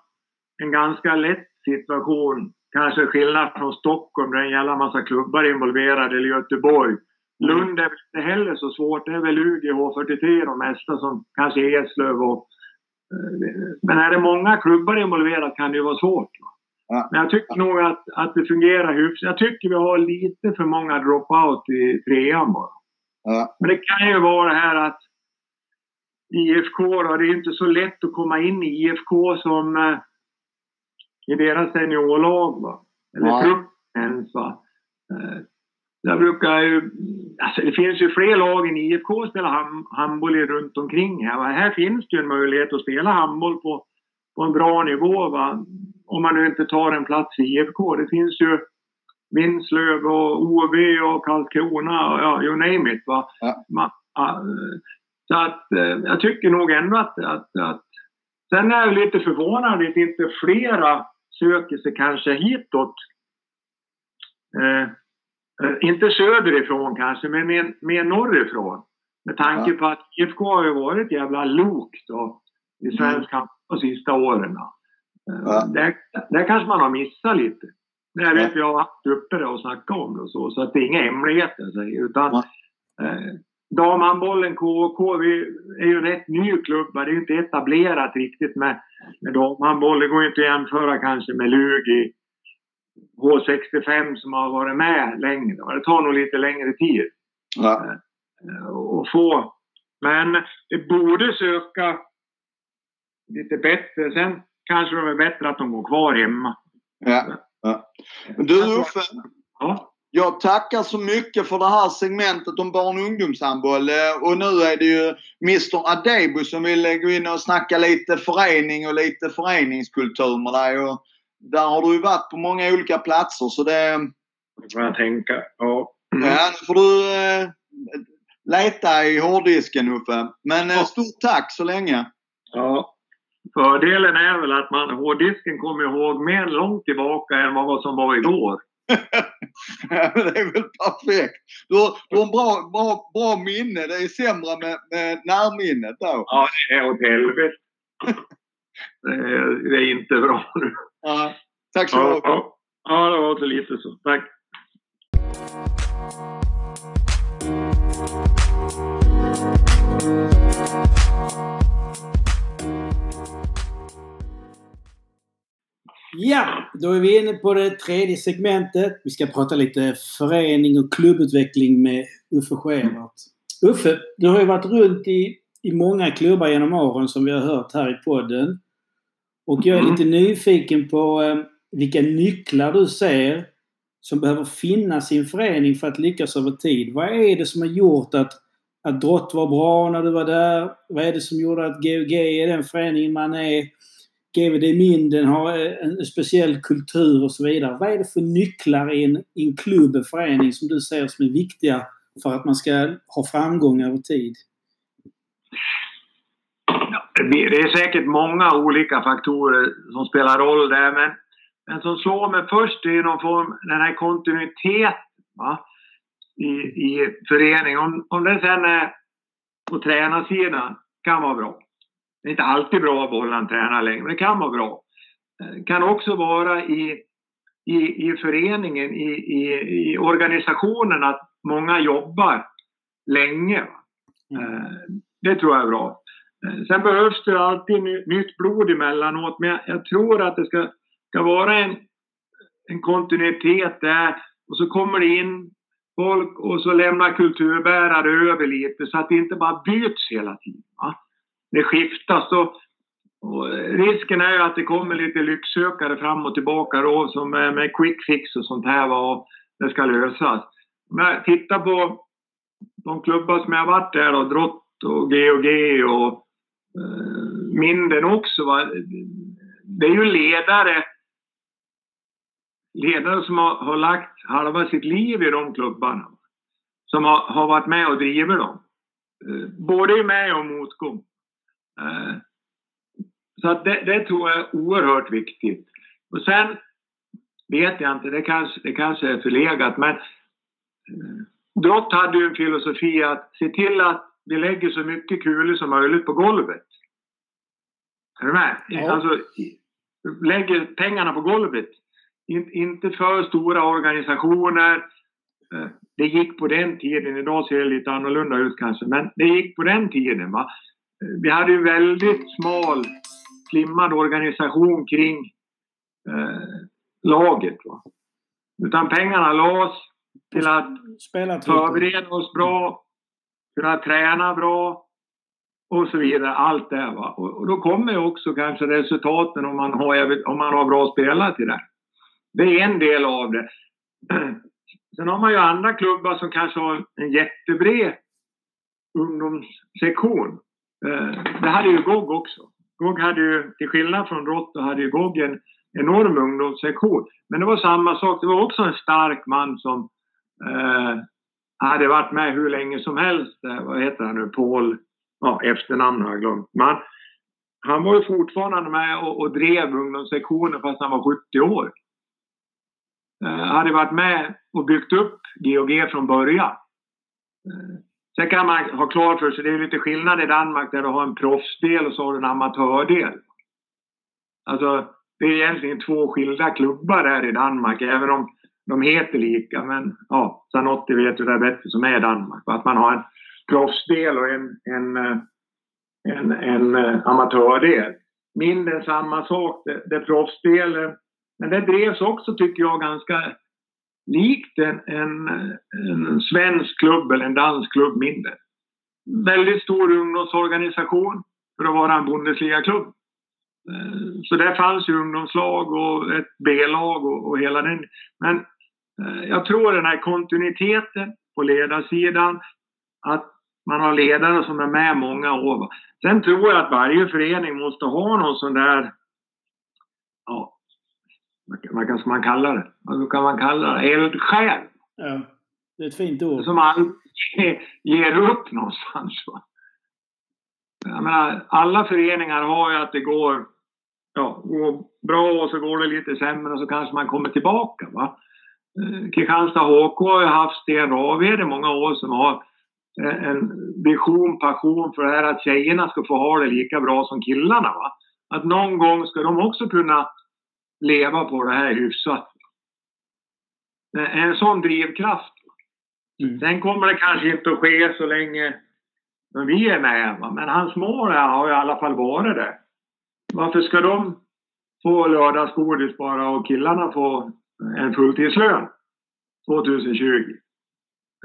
en ganska lätt situation. Kanske skillnad från Stockholm där en jävla massa klubbar är involverade, eller Göteborg. Lund är inte heller så svårt. Det är väl UG, H43 de mesta som kanske Eslöv och... Men är det många klubbar involverade kan det ju vara svårt. Ja. Men jag tycker nog att, att det fungerar hyfsat. Jag tycker vi har lite för många dropout i trean bara. Ja. Men det kan ju vara det här att IFK då, det är inte så lätt att komma in i IFK som eh, i deras seniorlag. Va? Eller ja. ens. Va? Eh, jag brukar ju, alltså det finns ju fler lag än IFK spelar ham, handboll runt omkring här. Va? Här finns det ju en möjlighet att spela handboll på, på en bra nivå. Va? Om man nu inte tar en plats i IFK. Det finns ju Vinslöv och OV och Karlskrona och ja, you name it. Va? Ja. Man, så att eh, jag tycker nog ändå att, att, att... Sen är jag lite förvånad att inte flera söker sig kanske hitåt. Eh, eh inte söderifrån kanske, men mer, mer norrifrån. Med tanke ja. på att IFK har ju varit jävla lok då, i svensk mm. de sista åren. Eh, ja. Där, där kanske man har missat lite. Men jag vet vi har haft uppe det och snackat om det och så, så att det är inga hemligheter. Utan, ja. eh, damhandbollen KK, vi är ju en rätt ny klubb. Det är ju inte etablerat riktigt med, med damhandboll. Det går ju inte att jämföra kanske med Lugi H65 som har varit med längre. Det tar nog lite längre tid Ja. eh, att få. Men det borde söka lite bättre. Sen kanske det är bättre att de går kvar hemma. Ja. ja. Du Uffe, Ja. jag tackar så mycket för det här segmentet om barn och ungdomshandboll. Eh, Och nu är det ju Mr Adebo som vill gå in och snacka lite förening och lite föreningskultur med dig. Och där har du ju varit på många olika platser så det... Det får jag tänka. Ja. Mm. Ja, nu får du eh, leta i hårddisken Uffe. Men eh, stort tack så länge. ja. Fördelen är väl att man hårddisken kommer ihåg mer långt tillbaka än vad som var igår. <laughs> Det är väl perfekt. Du har, du har en bra, bra, bra minne. Det är sämre med, med närminnet då. Ja, det är åt helvete. <laughs> Det är, det är inte bra nu. Ja, tack så mycket. ja. ja, det var så lite så. Tack. Ja, då är vi inne på det tredje segmentet. Vi ska prata lite förening och klubbutveckling med Uffe Schevert. Uffe, du har ju varit runt i, i många klubbar genom åren som vi har hört här i podden. Och jag är Mm. lite nyfiken på eh, vilka nycklar du ser som behöver finnas i en förening för att lyckas över tid. Vad är det som har gjort att, att Drott var bra när du var där? Vad är det som gjorde att GOG är den föreningen man är? GVD Minden har eh, en speciell kultur och så vidare. Vad är det för nycklar i en, i en klubb, en förening som du ser som är viktiga för att man ska ha framgång över tid? Det är säkert många olika faktorer som spelar roll där, men den som slår mig först är någon form, den här kontinuiteten? I, i föreningen. Om, om det sen är på tränarsidan kan vara bra. Det är inte alltid bra att behålla en tränare längre, men det kan vara bra. Det kan också vara i, i, i föreningen, i, i, i organisationen, att många jobbar länge. Va? Eh, Det tror jag är bra. Sen behövs det alltid nytt blod emellanåt, men jag, tror att det ska, ska vara en, en kontinuitet där. Och så kommer det in folk och så lämnar kulturbärare över lite så att det inte bara byts hela tiden. Va? Det skiftas. Och, och risken är ju att det kommer lite lycksökare fram och tillbaka då, som är med quick fix och sånt här. Va? Och det ska lösas. Men jag tittar på de klubbar som jag har varit där då. Drott och GOG och minnen också. Va? Det är ju ledare ledare som har, har lagt halva sitt liv i de klubbarna. Som har, har varit med och drivit dem. Eh, både i med och motgång. Eh, så att det, det tror jag är oerhört viktigt. Och sen vet jag inte, det kanske, det kanske är förlegat, men eh, Drott hade ju en filosofi att se till att vi lägger så mycket kulor som möjligt på golvet. Är du med? Ja. Alltså, lägger pengarna på golvet. In, inte för stora organisationer. Eh, Det gick på den tiden. Idag ser det lite annorlunda ut kanske, men det gick på den tiden. Va? Eh, Vi hade ju väldigt smal, slimmad organisation kring eh, laget. Va? Utan pengarna lades till att förbereda oss bra, kunna träna bra och så vidare. Allt det. Va? Och, och då kommer också kanske resultaten om man har, om man har bra spelare till det. Det är en del av det. <clears throat> Sen har man ju andra klubbar som kanske har en jättebred ungdomssektion. Eh, det hade ju GOG också. GOG hade ju, till skillnad från Rotto, hade ju GOG en enorm ungdomssektion. Men det var samma sak. Det var också en stark man som eh, hade varit med hur länge som helst. Eh, vad heter han nu? Paul? Ja, efternamn har jag glömt. Men han var ju fortfarande med och, och drev ungdomssektionen fast han var 70 år. Eh, hade varit med och byggt upp GOG från början. Eh, sen kan man ha klart för sig, det är lite skillnad i Danmark där du har en proffsdel och så har du en amatördel. Alltså, det är egentligen två skilda klubbar här i Danmark, även om de heter lika. Men ja, Zanotti vet ju det bättre som är i Danmark. Att man har en proffsdel och en, en, eh, en, en, en amatördel. Mindre samma sak, det, det proffsdelen. Men det drevs också, tycker jag, ganska likt en, en, en svensk klubb eller en dansk klubb mindre. Väldigt stor ungdomsorganisation för att vara en Bundesliga-klubb. Eh, så där fanns ju ungdomslag och ett B-lag och, och, hela den. Men jag tror den här kontinuiteten på ledarsidan, att man har ledare som är med många år. Sen tror jag att varje förening måste ha någon sån där, ja, vad kan man kalla det? Vad kan man kalla det? Eldsjäl. Ja, det är ett fint ord. Som aldrig ger upp någonstans. Va? Jag menar, alla föreningar har ju att det går, ja, går bra och så går det lite sämre och så kanske man kommer tillbaka. Va? Eh, Kristianstad HK har ju haft Sten Raved i många år som har en vision, passion för det här att tjejerna ska få ha det lika bra som killarna. Va? Att någon gång ska de också kunna leva på det här hyfsat. En sån drivkraft. Mm. Sen kommer det kanske inte att ske så länge vi är med. Va? Men hans mål har i alla fall varit det. Varför ska de få lördagsgodis bara och killarna få en fulltidslön 2020?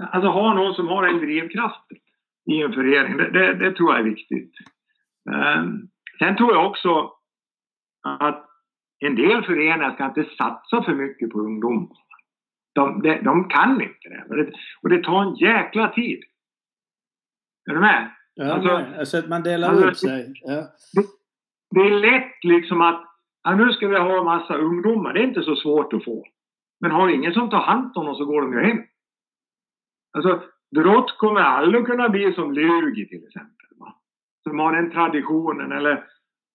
Alltså ha någon som har en drivkraft i en förening, det, det, det tror jag är viktigt. Um, sen tror jag också att en del föreningar ska inte satsa för mycket på ungdom. De, de, de kan inte det. Och, det. och det tar en jäkla tid. Är du med? Ja, alltså, alltså att man delar alltså, ut sig. Ja. Det, det, är lätt liksom att ja, nu ska vi ha en massa ungdomar. Det är inte så svårt att få. Men har ingen som tar hand om dem så går de ju hem. Alltså, Drott kommer aldrig att kunna bli som Lugi till exempel. Va? Som har den traditionen. Eller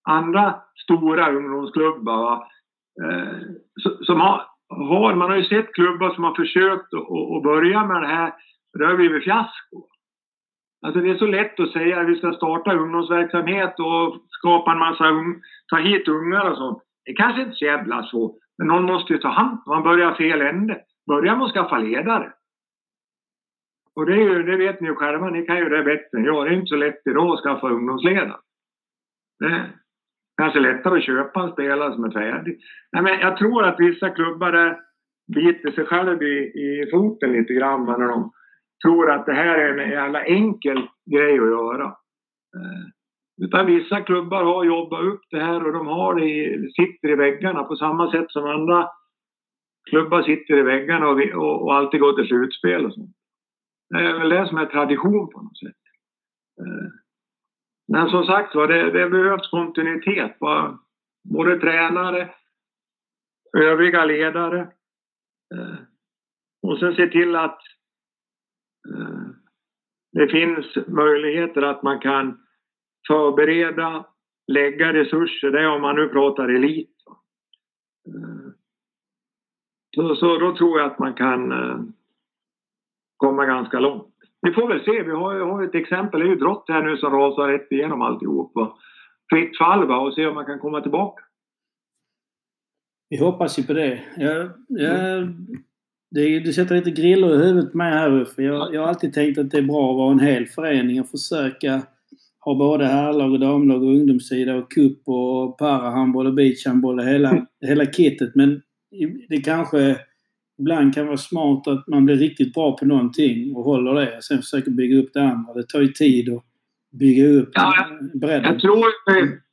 andra stora ungdomsklubbar. Eh, som har, har, man har ju sett klubbar som har försökt att börja med det här. Det har blivit fiasko. Alltså det är så lätt att säga att vi ska starta ungdomsverksamhet och skapa en massa un, ta hit ungar och sånt. Det är kanske inte så jävla så. Men någon måste ju ta hand Man börjar fel ände. Börja med att skaffa ledare. Och det, är ju, det vet ni ju själva, ni kan ju det bättre än jag. Det är inte så lätt idag att skaffa ungdomsledare. Det, kanske lättare att köpa en spelare som är färdig. Nej, men jag tror att vissa klubbar biter sig själv i, i foten lite grann när de tror att det här är en jävla enkel grej att göra. Eh, utan vissa klubbar har jobbat upp det här och de har det i, sitter i väggarna på samma sätt som andra klubbar sitter i väggarna och, vi, och, och alltid går till slutspel och sånt. Det är väl det som är tradition på något sätt. Eh, men som sagt var, det, det behövs kontinuitet. Både tränare, övriga ledare. Eh, och sen se till att det finns möjligheter att man kan förbereda, lägga resurser. Det är om man nu pratar elit. Eh, så, så då tror jag att man kan komma ganska långt. Vi får väl se. Vi har ju har ett exempel. Det är ju Drott här nu som rasar rätt igenom alltihop. Fritt fall va? och se om man kan komma tillbaka. Vi hoppas ju på det. Jag, jag, det, du sätter lite griller i huvudet med här Uffe. Jag, jag har alltid tänkt att det är bra att vara en hel förening och försöka ha både herrlag och damlag och ungdomssida och cup och parahandboll och beachhandboll och hela, <laughs> hela kittet. Men det kanske ibland kan vara smart att man blir riktigt bra på någonting och håller det och sen försöker bygga upp det andra. Det tar ju tid att bygga upp ja, bredden. Jag tror,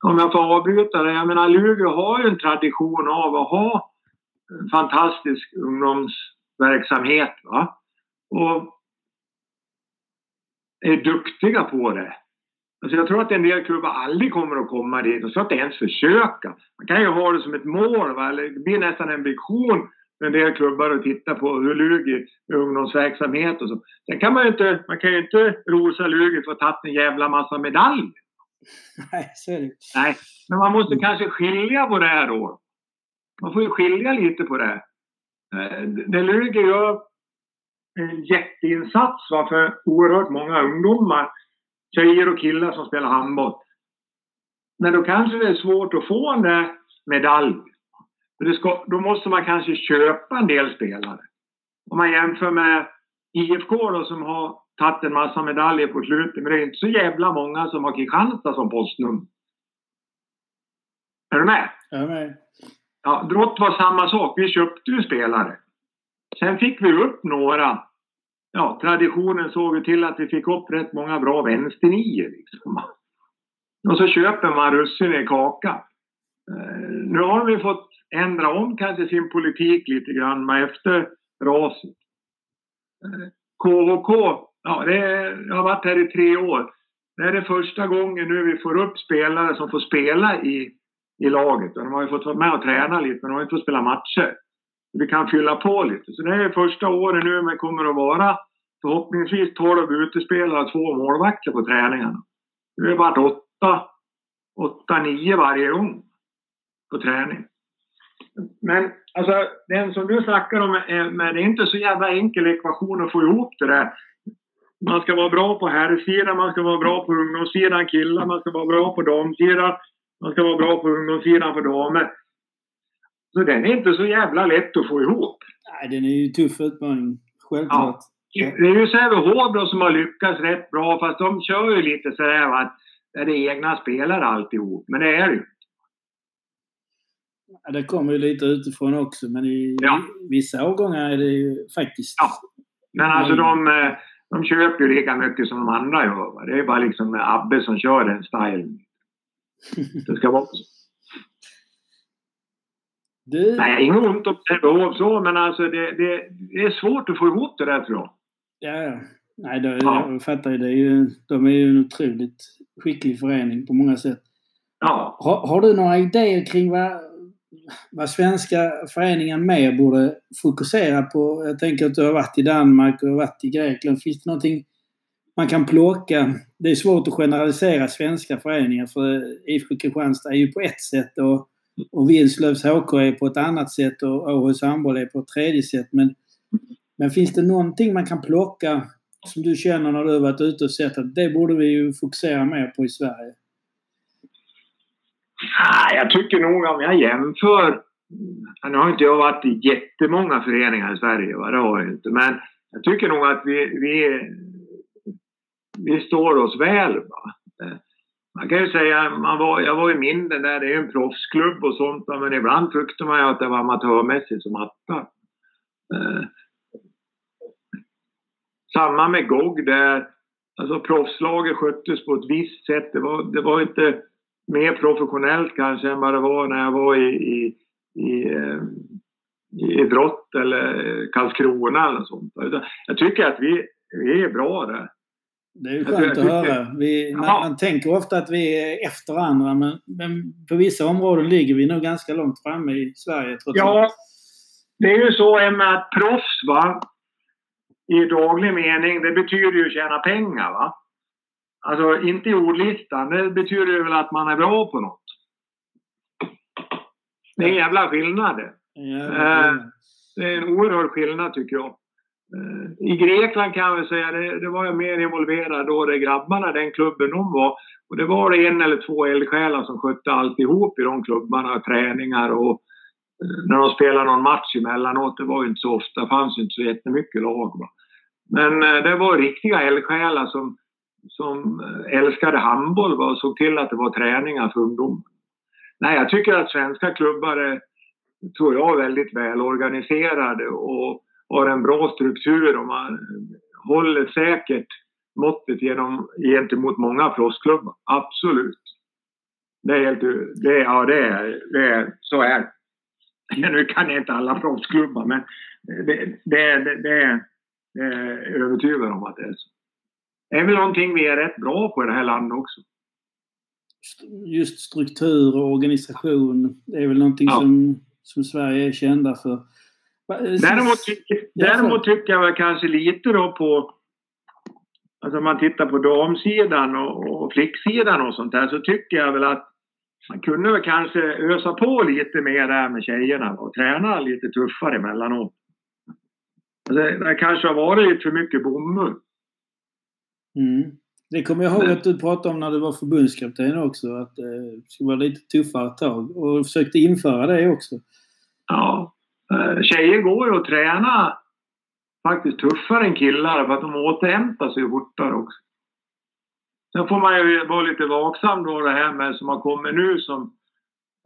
om jag får avbryta det, jag menar Luleå har ju en tradition av att ha fantastisk ungdomsverksamhet. Va? Och är duktiga på det. Alltså jag tror att en del klubbar aldrig kommer att komma dit. De ska inte ens försöka. Man kan ju ha det som ett mål, va? det blir nästan en vision en del klubbar och titta på hur Lugi ungdomsverksamhet och så. Sen kan man ju inte, man kan ju inte rosa Lugi för att ha tagit en jävla massa medaljer. Nej, så är det. Nej, men man måste kanske skilja på det här då. Man får ju skilja lite på det. Eh, det Lugi gör en jätteinsats va, för oerhört många ungdomar, tjejer och killar som spelar handboll. Men då kanske det är svårt att få en där medalj Ska, då måste man kanske köpa en del spelare. Om man jämför med IFK då, som har tagit en massa medaljer på slutet. Men det är inte så jävla många som har Kristianstad som postnummer. Är du med? Jag är med. Ja, Drott var samma sak. Vi köpte ju spelare. Sen fick vi upp några. Ja, traditionen såg vi till att vi fick upp rätt många bra vänsternior. Liksom. Och så köper man russin i kakan. Eh, nu har vi fått ändra om kanske sin politik lite grann men efter raset. Eh, KHK, ja, det är, jag har varit här i tre år. Det är det första gången nu vi får upp spelare som får spela i, i laget. De har ju fått vara med och träna lite, men de har inte fått spela matcher. Vi kan fylla på lite. Så det är första året nu, men kommer att vara förhoppningsvis 12 utespelare och två målvakter på träningarna. Nu har det varit åtta, åtta, nio varje gång på träning. Men alltså, den som du snackar om, är, men det är inte så jävla enkel ekvation att få ihop det där. Man ska vara bra på herrsidan, man ska vara bra på ungdomssidan killar, man ska vara bra på damsidan, man ska vara bra på ungdomssidan för damer. Så den är inte så jävla lätt att få ihop. Nej, den är ju en tuff utmaning. Självklart. Ja. Det är ju Sävehof som har lyckats rätt bra, fast de kör ju lite sådär att det är egna spelare alltihop. Men det är det ju. Ja, det kommer ju lite utifrån också, men i Ja. vissa årgångar är det ju faktiskt... Ja. Men alltså de, eh, de köper ju lika mycket som de andra gör. va. Det är bara liksom Abbe som kör den stilen. Det ska vara. Du, Nej, inget ont om Sävehof så, men alltså det, det, det är svårt att få ihop det där tror jag. ja, ja. Nej, då, Ja. jag fattar ju. Det är ju. De är ju en otroligt skicklig förening på många sätt. Ja. Har, har du några idéer kring vad, vad svenska föreningar mer borde fokusera på? Jag tänker att du har varit i Danmark och varit i Grekland. Finns det någonting man kan plocka? Det är svårt att generalisera svenska föreningar för IFK Kristianstad är ju på ett sätt och, och Vilslövs HK är på ett annat sätt och Åhus handboll är på ett tredje sätt. Men, men finns det någonting man kan plocka som du känner när du har varit ute och sett att det borde vi ju fokusera mer på i Sverige? Ah, jag tycker nog om jag jämför. Nu har inte jag varit i jättemånga föreningar i Sverige, va? det har jag inte. Men jag tycker nog att vi, vi, vi står oss väl. Va? Eh, man kan ju säga, man var, jag var ju mindre där, det är ju en proffsklubb och sånt. Men ibland tyckte man ju att det var amatörmässigt som attan. Eh, Samma med GOG där. Alltså proffslaget sköttes på ett visst sätt. Det var, det var inte mer professionellt kanske än vad det var när jag var i, i, i, eh, i Drott eller Karlskrona eller sånt. Jag tycker att vi, vi är bra där. Det är ju skönt att höra. Vi, man, man tänker ofta att vi är efter andra men, men på vissa områden ligger vi nog ganska långt framme i Sverige trots Ja, det är ju så med att proffs va, i daglig mening, det betyder ju tjäna pengar va. Alltså inte i ordlistan, det betyder ju väl att man är bra på något. Det är en jävla skillnad det. Eh, Det är en oerhörd skillnad tycker jag. Eh, I Grekland kan jag väl säga, det, det var jag mer involverad då, det grabbarna, den klubben de var. Och det var det en eller två eldsjälar som skötte alltihop i de klubbarna, träningar och eh, när de spelade någon match emellanåt, det var ju inte så ofta, det fanns ju inte så jättemycket lag. Va? Men eh, det var riktiga eldsjälar som, som älskade handboll va? och såg till att det var träningar för ungdomar. Nej, jag tycker att svenska klubbar är, tror jag, väldigt välorganiserade och har en bra struktur och man håller säkert måttet genom, gentemot många proffsklubbar. Absolut. Det är helt... Det, ja, det är, det är, så är det. <laughs> Nu kan jag inte alla proffsklubbar, men det, det, det, det, är- det är övertygad om att det är så. Det är väl någonting vi är rätt bra på i det här landet också. Just struktur och organisation, det är väl någonting Ja. som, som Sverige är kända för. Eh, Däremot, däremot tycker jag väl kanske lite då på... Alltså om man tittar på damsidan och, och flicksidan och sånt där så tycker jag väl att man kunde väl kanske ösa på lite mer där med tjejerna och träna lite tuffare emellanåt. Alltså, det kanske har varit lite för mycket bomull. Mm. Det kommer jag ihåg att du pratade om när du var förbundskapten också. Att eh, det skulle vara lite tuffare tag. Och försökte införa det också. Ja. Eh, tjejer går ju att träna faktiskt tuffare än killar för att de återhämtar sig fortare också. Sen får man ju vara lite vaksam då det här med som har kommit nu som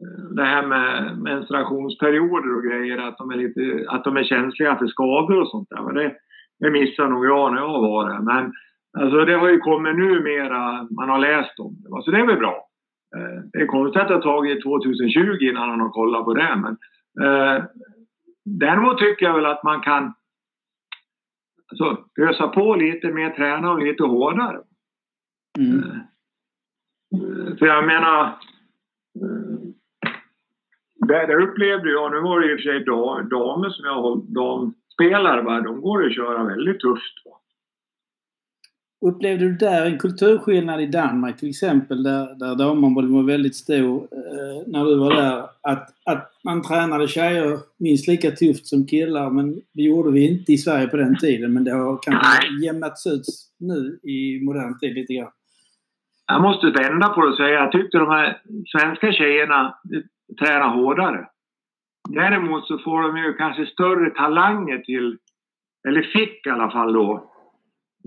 eh, det här med menstruationsperioder och grejer, att de är, lite, att de är känsliga för skador och sånt där. Men det, det missade nog jag när jag var där. Men alltså, det har ju kommit nu mera, man har läst om det. Så det är väl bra. Eh, det är konstigt att det har tagit 2020 innan han har kollat på det. Men, däremot tycker jag väl att man kan alltså, ösa på lite mer, träna och lite hårdare. Mm. Eh, för jag menar, eh, det, det upplevde jag, nu var det i och för sig damer som jag har damspelare, va? de går att köra väldigt tufft. Va? Upplevde du där en kulturskillnad i Danmark till exempel där, där damhandbollen var väldigt stor eh, när du var där? Att, att man tränade tjejer minst lika tufft som killar men det gjorde vi inte i Sverige på den tiden men det har kanske jämnats ut nu i modern tid lite grann. Jag måste vända på det och säga jag tyckte de här svenska tjejerna tränar hårdare. Däremot så får de ju kanske större talanger till, eller fick i alla fall då,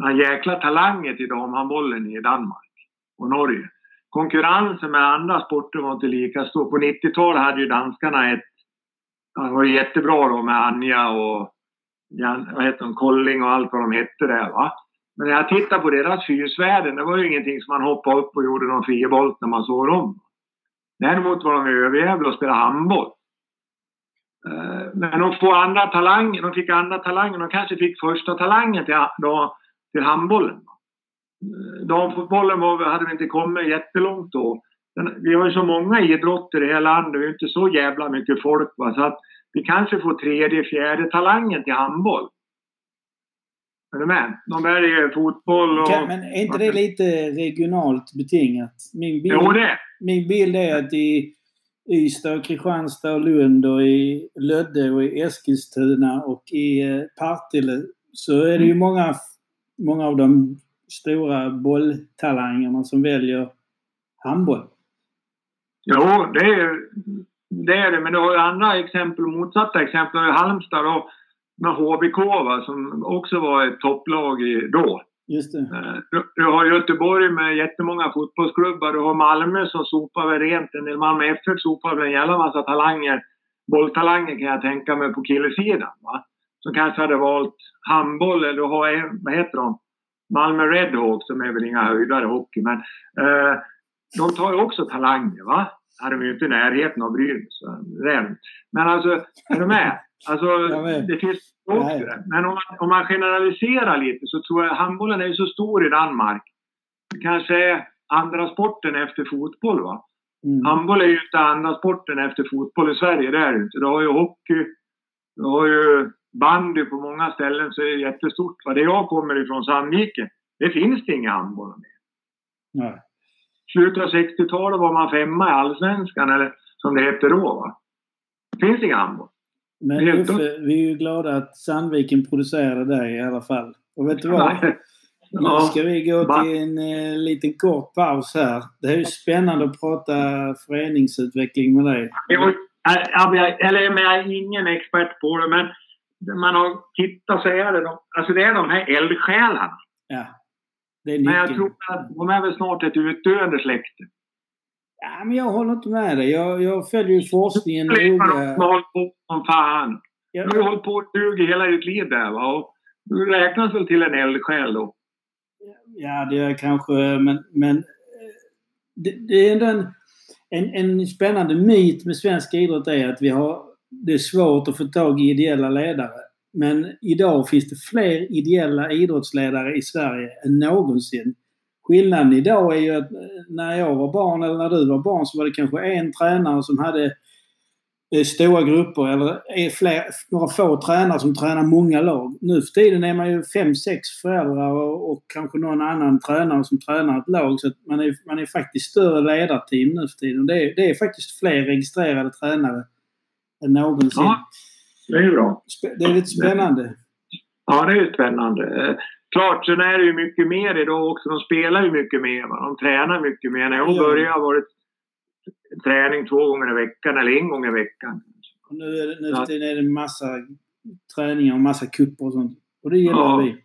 några jäkla talangen till damhandbollen i Danmark och Norge. Konkurrensen med andra sporter var inte lika stor. På 90-talet hade ju danskarna ett... Det var jättebra då med Anja och vad heter de, Kolling och allt vad de hette där va. Men när jag tittar på deras fyrsvärden, det var ju ingenting som man hoppade upp och gjorde någon fribolt när man såg dem. Däremot var de överjävla och spelade handboll. Eh, men de får andra talanger, de fick andra talanger, de kanske fick första talangen till, då, till handbollen. Damfotbollen var, hade vi inte kommit jättelångt då. Vi har ju så många idrotter i hela landet, vi är inte så jävla mycket folk. Va? Så att vi kanske får tredje, fjärde talangen till handboll. Är du med? De väljer fotboll och... Kan, men är inte det lite regionalt betingat? Min bild, jo, det. Min bild är att i Ystad, Kristianstad och Lund och i Lödde och i Eskilstuna och i eh, Partille så är det ju mm. många, många av de stora bolltalangerna som väljer handboll. Jo, det är det. Är det. Men du har ju andra exempel, motsatta exempel. Halmstad och med HBK va, som också var ett topplag i, då. Just det. Eh, du, du, har Göteborg med jättemånga fotbollsklubbar. Du har Malmö som sopar väl rent. En del Malmö FF sopar väl en jävla massa talanger. Bolltalanger kan jag tänka mig på killesidan. Va? Som kanske hade valt handboll eller har, vad heter de? Malmö Redhawks, som är väl inga höjdare i hockey. Men eh, de tar ju också talanger va. Hade de ju inte i närheten av Brynäs. Men alltså, är du med? Alltså, <laughs> det finns också det. Men om man, om man generaliserar lite så tror jag handbollen är så stor i Danmark. Det kanske är andra sporten efter fotboll va. Mm. Handboll är ju inte andra sporten efter fotboll i Sverige, det är det inte. Du har ju hockey, du har ju bandy på många ställen så är det jättestort. Va? Det jag kommer ifrån, Sandviken, det finns det inga handboll med. Nej. Slutet av 60-talet var man femma i Allsvenskan, eller som det hette då. Va? Det finns inga handboll. Men Uffe, vi är ju glada att Sandviken producerade dig i alla fall. Och vet du vad? Nu ska vi gå till en eh, liten kort paus här. Det är ju spännande att prata föreningsutveckling med dig. Jo, eller men jag är ingen expert på det, men man har tittat så är det de, alltså det är de här eldsjälarna. Ja. Men jag tror att de är väl snart ett utdöende släkte. Ja, men jag håller inte med dig. Jag, jag följer ju forskningen noga. Håll på som fan. Ja. Du har hållit på 20 hela ditt liv där va? Och du räknas väl till en eldsjäl då? Ja, det är kanske, men, men eh, det, det är ändå en, en, en spännande myt med svensk idrott är att vi har, det är svårt att få tag i ideella ledare. Men idag finns det fler ideella idrottsledare i Sverige än någonsin. Skillnaden idag är ju att eh, när jag var barn eller när du var barn så var det kanske en tränare som hade eh, stora grupper eller är fler, några få tränare som tränar många lag. Nu för tiden är man ju fem, sex föräldrar och, och kanske någon annan tränare som tränar ett lag. Så man, är, man är faktiskt större ledarteam nu för tiden. Det är, det är faktiskt fler registrerade tränare än någonsin. Ja, det är bra. Det är lite spännande. Ja, det är spännande. Klart, sen är det ju mycket mer idag också. De spelar ju mycket mer. Va? De tränar mycket mer. När jag började var det träning två gånger i veckan eller en gång i veckan. Och nu är det, nu ja. är det en massa träningar och massa kupper och sånt. Och det gillar Ja. vi.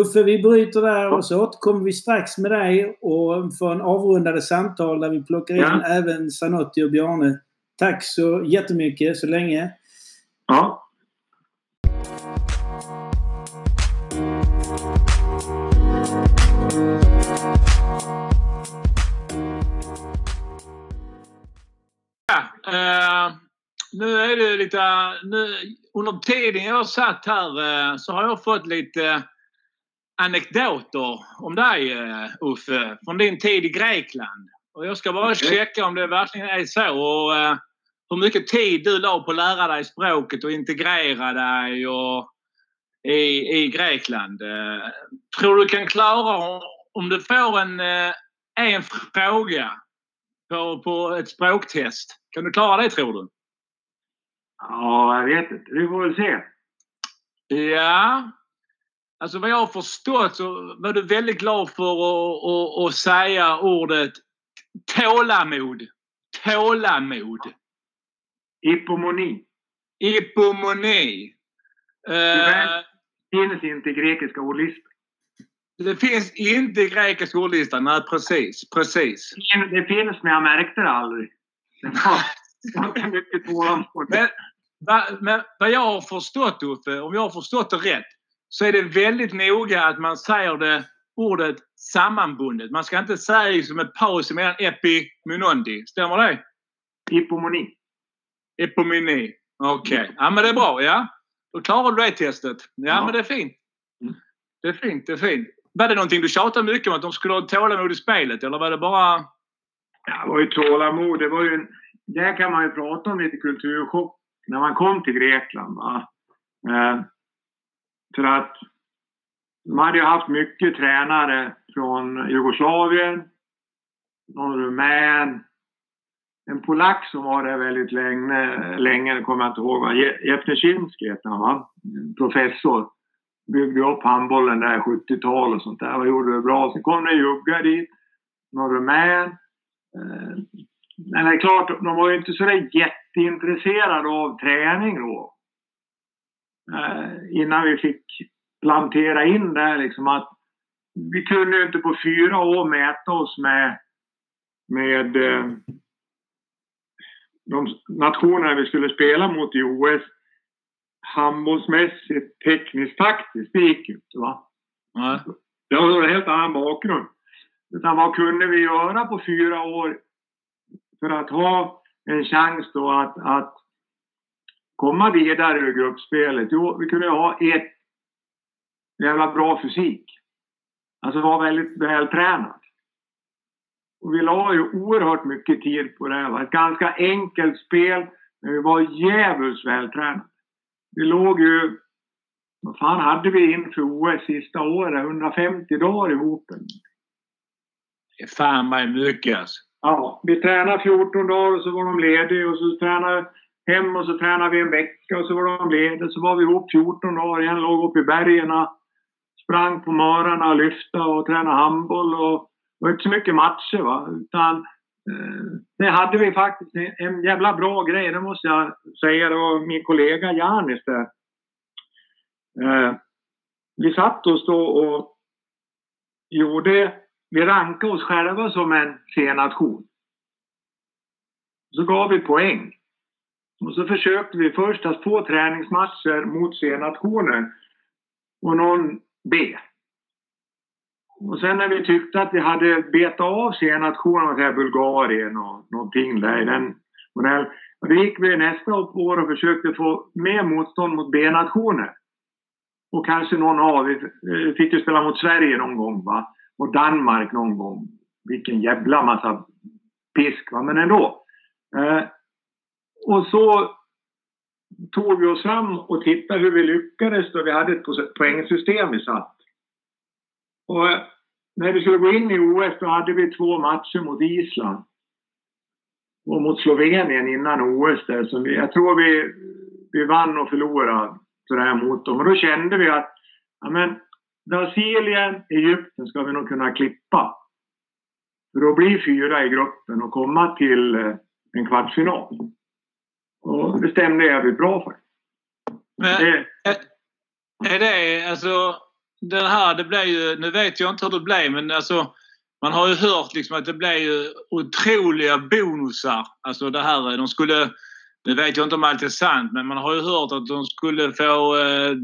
Uffe, vi bryter där och så återkommer vi strax med dig och får en avrundade samtal där vi plockar in Ja. även Sanotti och Bjarne. Tack så jättemycket så länge. Ja. Ja, eh, nu är det lite... Nu, under tiden jag satt här eh, så har jag fått lite anekdoter om dig eh, Uffe. Från din tid i Grekland. Och jag ska bara checka om det verkligen är så. Och, eh, hur mycket tid du la på att lära dig språket och integrera dig och, i, i Grekland. Eh, tror du kan klara om, om du får en, eh, en fråga på, på ett språktest. Kan du klara det tror du? Ja, jag vet inte. Vi får väl se. Ja. Alltså vad jag har förstått så var du väldigt glad för att, att, att säga ordet tålamod. Tålamod. Hippomoni. Ipomoni. Eh, Tyvärr. Finns inte i grekiska ordlistor. det finns inte i grekisk ordlista. Nej, precis. Precis. Det finns, men jag märkte det aldrig. Det var mycket tålamod. Men, men vad jag har förstått Uffe, om jag har förstått det rätt, så är det väldigt noga att man säger det ordet sammanbundet. Man ska inte säga som ett paus mellan epi munondi. Stämmer det? Hippomoni. Epomini. Okej. Ja men det är bra, ja. Då klarar du det testet. Ja, Ja. men det är fint. Mm. Det är fint, det är fint. Var det någonting du tjatade mycket om att de skulle ha tålamod i spelet eller var det bara... Ja, det var ju tålamod. Det var ju en, där kan man ju prata om lite kulturchock när man kom till Grekland. Va? Eh, för att de hade ju haft mycket tränare från Jugoslavien, någon rumän, en polack som var där väldigt länge, länge kommer jag inte ihåg, vad. Hette han va? Professor. Byggde upp handbollen där 70-tal och sånt där och gjorde det bra. Sen kom det juggar jugge dit, någon rumän. Eh, men det är klart, de var ju inte så där jätteintresserade av träning då. Eh, innan vi fick plantera in där liksom att vi kunde ju inte på fyra år mäta oss med, med eh, de nationerna vi skulle spela mot i OS handbollsmässigt, tekniskt, taktiskt. Det gick ju inte. Va? Nej. Det var en helt annan bakgrund. Utan vad kunde vi göra på fyra år för att ha en chans då att, att komma vidare ur gruppspelet? Jo, vi kunde ha ett jävla bra fysik. Alltså vara väldigt vältränad. Och vi la ju oerhört mycket tid på det här. va. Ett ganska enkelt spel, men vi var djävulskt vältränade. Vi låg ju vad fan hade vi inför OS sista året? 150 dagar ihop. Det fan mig mycket alltså. Ja, vi tränade 14 dagar och så var de lediga och så tränade hem och så tränade vi en vecka och så var de lediga. Så var vi ihop 14 dagar igen, låg uppe i bergen. Sprang på morgnarna, lyfta och tränade handboll och det var inte så mycket matcher va. Utan eh, det hade vi faktiskt en, en jävla bra grej, det måste jag säga. Det var min kollega Janis där. Eh, vi satt oss då och gjorde, vi rankade oss själva som en C-nation. Så gav vi poäng. Och så försökte vi först att få träningsmatcher mot C-nationer och någon B. Och sen när vi tyckte att vi hade betat av C-nationerna, Bulgarien och någonting där i den modellen. Och då gick vi nästa år och försökte få mer motstånd mot B-nationer. Och kanske någon av, vi fick ju spela mot Sverige någon gång va. Och Danmark någon gång. Vilken jävla massa pisk va, men ändå. Eh, och så tog vi oss fram och tittade hur vi lyckades då vi hade ett poängsystem vi satt. Och eh, när vi skulle gå in i OS då hade vi två matcher mot Island. Och mot Slovenien innan OS där. Så jag tror vi, vi vann och förlorade sådär mot dem. Och då kände vi att ja, men, Brasilien, Egypten ska vi nog kunna klippa. För då blir fyra i gruppen och komma till eh, en kvartsfinal. Och det stämde jävligt bra för. Men, Det, Är det alltså den här, det blev ju, nu vet jag inte hur det blev men alltså man har ju hört liksom att det blev ju otroliga bonusar. Alltså det här, de skulle, nu vet jag inte om allt är sant, men man har ju hört att de skulle få eh,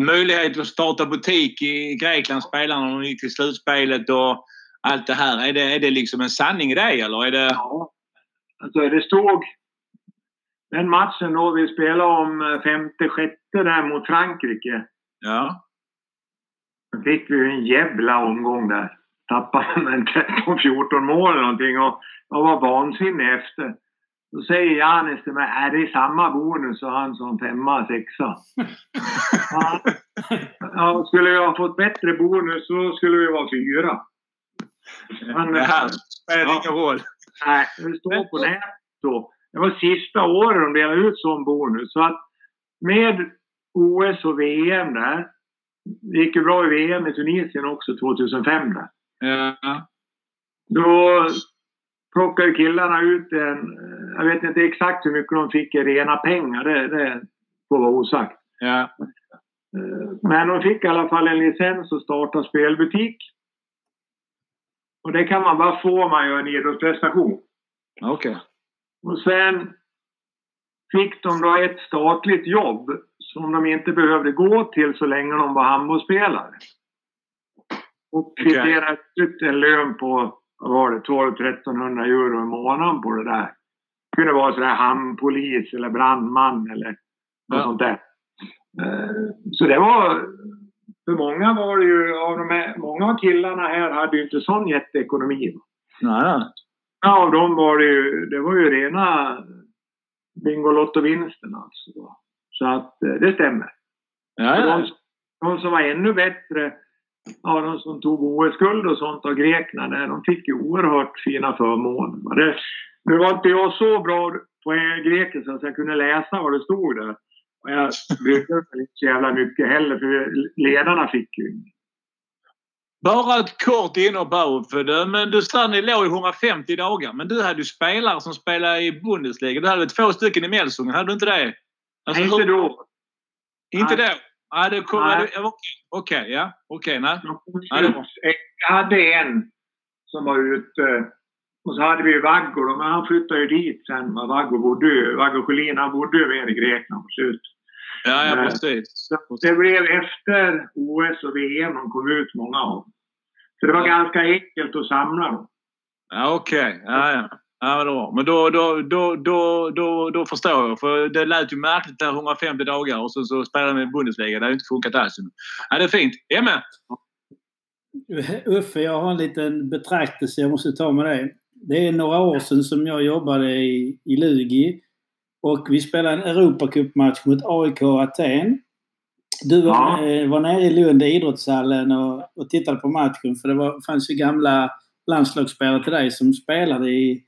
möjlighet att starta butik i Grekland, spelarna, när de gick till slutspelet och allt det här. Är det, är det liksom en sanning i det eller? Är det... Ja. Alltså det stod den matchen då vi spelade om eh, femte, sjätte där mot Frankrike. Ja. Då fick vi en jävla omgång där. Tappade med 13-14 mål eller någonting och jag var vansinnig efter. Då säger Janis till mig, är det samma bonus? Och han som femma, sexa. <laughs> ja, ja, skulle jag ha fått bättre bonus så skulle vi vara fyra. Han, det här spelar ja, ingen roll. Nej, det står på nätet då. Det var sista året de delade ut sån bonus. Så att med OS och VM där. Det gick ju bra i VM i Tunisien också 2005 där. Ja. Då plockade killarna ut en... Jag vet inte exakt hur mycket de fick i rena pengar. Det, det får vara osagt. Ja. Men de fick i alla fall en licens att starta spelbutik. Och det kan man bara få om man gör en idrottsprestation. Okej. Okay. Och sen fick de då ett statligt jobb som de inte behövde gå till så länge de var handbollsspelare. Och kvitterade okay. ut en lön på, vad var det, 12-1300 euro i månaden på det där. Det kunde vara sådär hamnpolis eller brandman eller något ja. sånt där. Eh, så det var... För många var det ju, av de här, många av killarna här hade ju inte sån jätteekonomi. Nej. Av dem var det ju, det var ju rena Bingolotto-vinsten alltså. Så att eh, det stämmer. Ja, ja. De, de, som var ännu bättre, ja, de som tog OS-guld och sånt av grekerna, de fick ju oerhört fina förmåner. Det, nu var inte jag så bra på grekiska så jag kunde läsa vad det stod där. Och jag brydde mig inte så jävla mycket heller för ledarna fick ju bara ett kort här men du sa ni låg i 150 dagar. Men du hade ju spelare som spelade i Bundesliga. Du hade två stycken i Melsungen, hade du inte det? Alltså, nej, inte då. Inte nej. då? Ja, det kom, nej. Okej, okay, ja. Okej, okay, nej. Jag hade en som var ute. Och så hade vi Vaggo, men han flyttade ju dit sen. Vaggo bodde Vaggo Sjölin, han bodde ju mer i Grekland på slutet. Ja, ja precis. Det blev efter OS och VM de kom ut, många av. Så det var ganska enkelt att samla dem. Ja, Okej, okay. ja, ja. Ja, då. Men då, då, då, då, då, då förstår jag. För det lät ju märkligt där 150 dagar och så, så spelade de i Bundesliga. Det har ju inte funkat alls. Ja, det är fint. Emme! Uffe, jag har en liten betraktelse jag måste ta med dig. Det är några år sedan som jag jobbade i, i Lugi. Och vi spelade en Europacupmatch mot AIK Aten. Du var, ja. Eh, var nere i Lund i idrottshallen och, och tittade på matchen för det var, fanns ju gamla landslagsspelare till dig som spelade i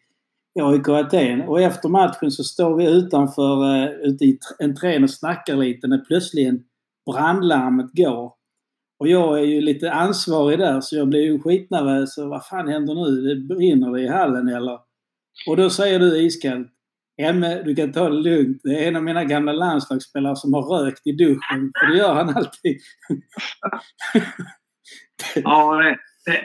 AIK Aten. Och efter matchen så står vi utanför uh, ute i entrén och snackar lite när plötsligt brandlarmet går. Och jag är ju lite ansvarig där så jag blir ju skitnervös. Vad fan händer nu? Det brinner det i hallen eller? Och då säger du iskallt Emme, du kan ta det lugnt. Det är en av mina gamla landslagsspelare som har rökt i duschen. För det gör han alltid. <laughs> ja, det, det,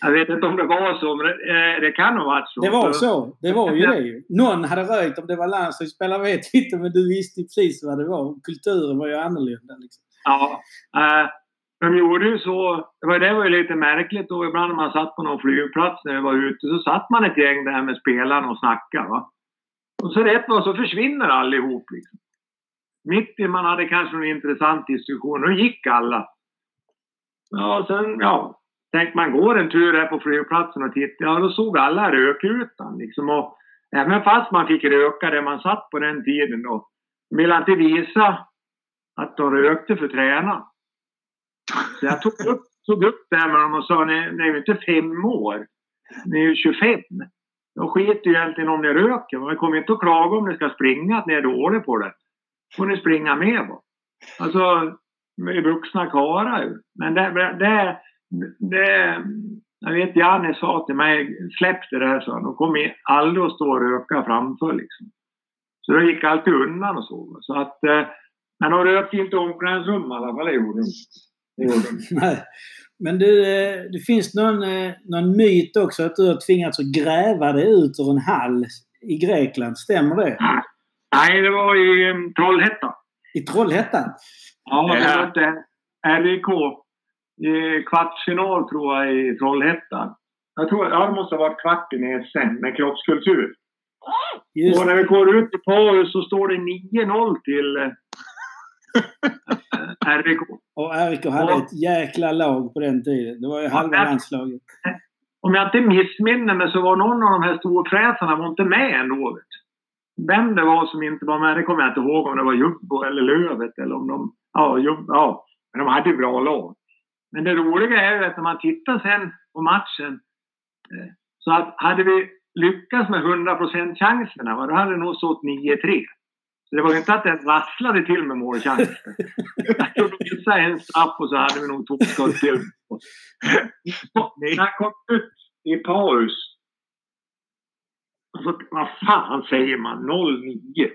jag vet inte om det var så, men det, det kan ha varit så. Det var så. Det var ju <laughs> det. Någon hade rökt. Om det var landslagsspelare vet jag inte, men du visste precis vad det var. Kulturen var ju annorlunda. Liksom. Ja. Äh, de gjorde ju så. Det var, det var ju lite märkligt då. Ibland när man satt på någon flygplats när vi var ute så satt man ett gäng där med spelarna och snackade. Va? Och så rätt vad så försvinner allihop. Liksom. Mitt i man hade kanske en intressant diskussion, då gick alla. Ja, sen, ja, tänkte man går en tur här på flygplatsen och tittar, ja då såg alla rökutan liksom. Och även fast man fick röka där man satt på den tiden då, ville inte visa att de rökte för träna. Så jag tog upp, tog upp det här med dem och sa, ni, ni är ju inte fem år, ni är ju 25. Jag skiter ju egentligen om ni röker, men kommer inte att klaga om ni ska springa, att ni är dåliga på det. får ni springa med. Då. Alltså, med vuxna karlar ju. Men det, det, det, jag vet Janne sa till mig, släpp det där, så De kommer aldrig att stå och röka framför liksom. Så de gick alltid undan och så. Så att eh, Men de rökte inte omklädningsrum i alla fall, det gjorde de. inte. <laughs> Nej. Men du, eh, det finns någon, eh, någon myt också att du har tvingats att gräva dig ut ur en hall i Grekland. Stämmer det? Nej, det var i um, Trollhättan. I Trollhättan? Ja, vi Ja. mötte RIK i kvartsfinal tror jag i Trollhättan. Jag tror ja, det måste ha varit kvart i SM med kroppskultur. Just Och när vi går ut i paus så står det 9-0 till eh, RIK. Och RIK hade Ja. ett jäkla lag på den tiden. Det var ju halva landslaget. Om jag inte missminner mig så var någon av de här storfräsarna var inte med ändå. Vem det var som inte var med, det kommer jag inte ihåg om det var Jubbo eller Lövet eller om de... Ja, Jubb, ja. men de hade ju bra lag. Men det roliga är ju att när man tittar sen på matchen eh, så att hade vi lyckats med 100% chanserna, då hade det nog stått 9-3. Så det var inte att det rasslade till med målchanser. Jag tror de missade en straff och så hade vi nog två skott till. Så, När jag kom ut i paus. Alltså, vad fan säger man? 0-9. Det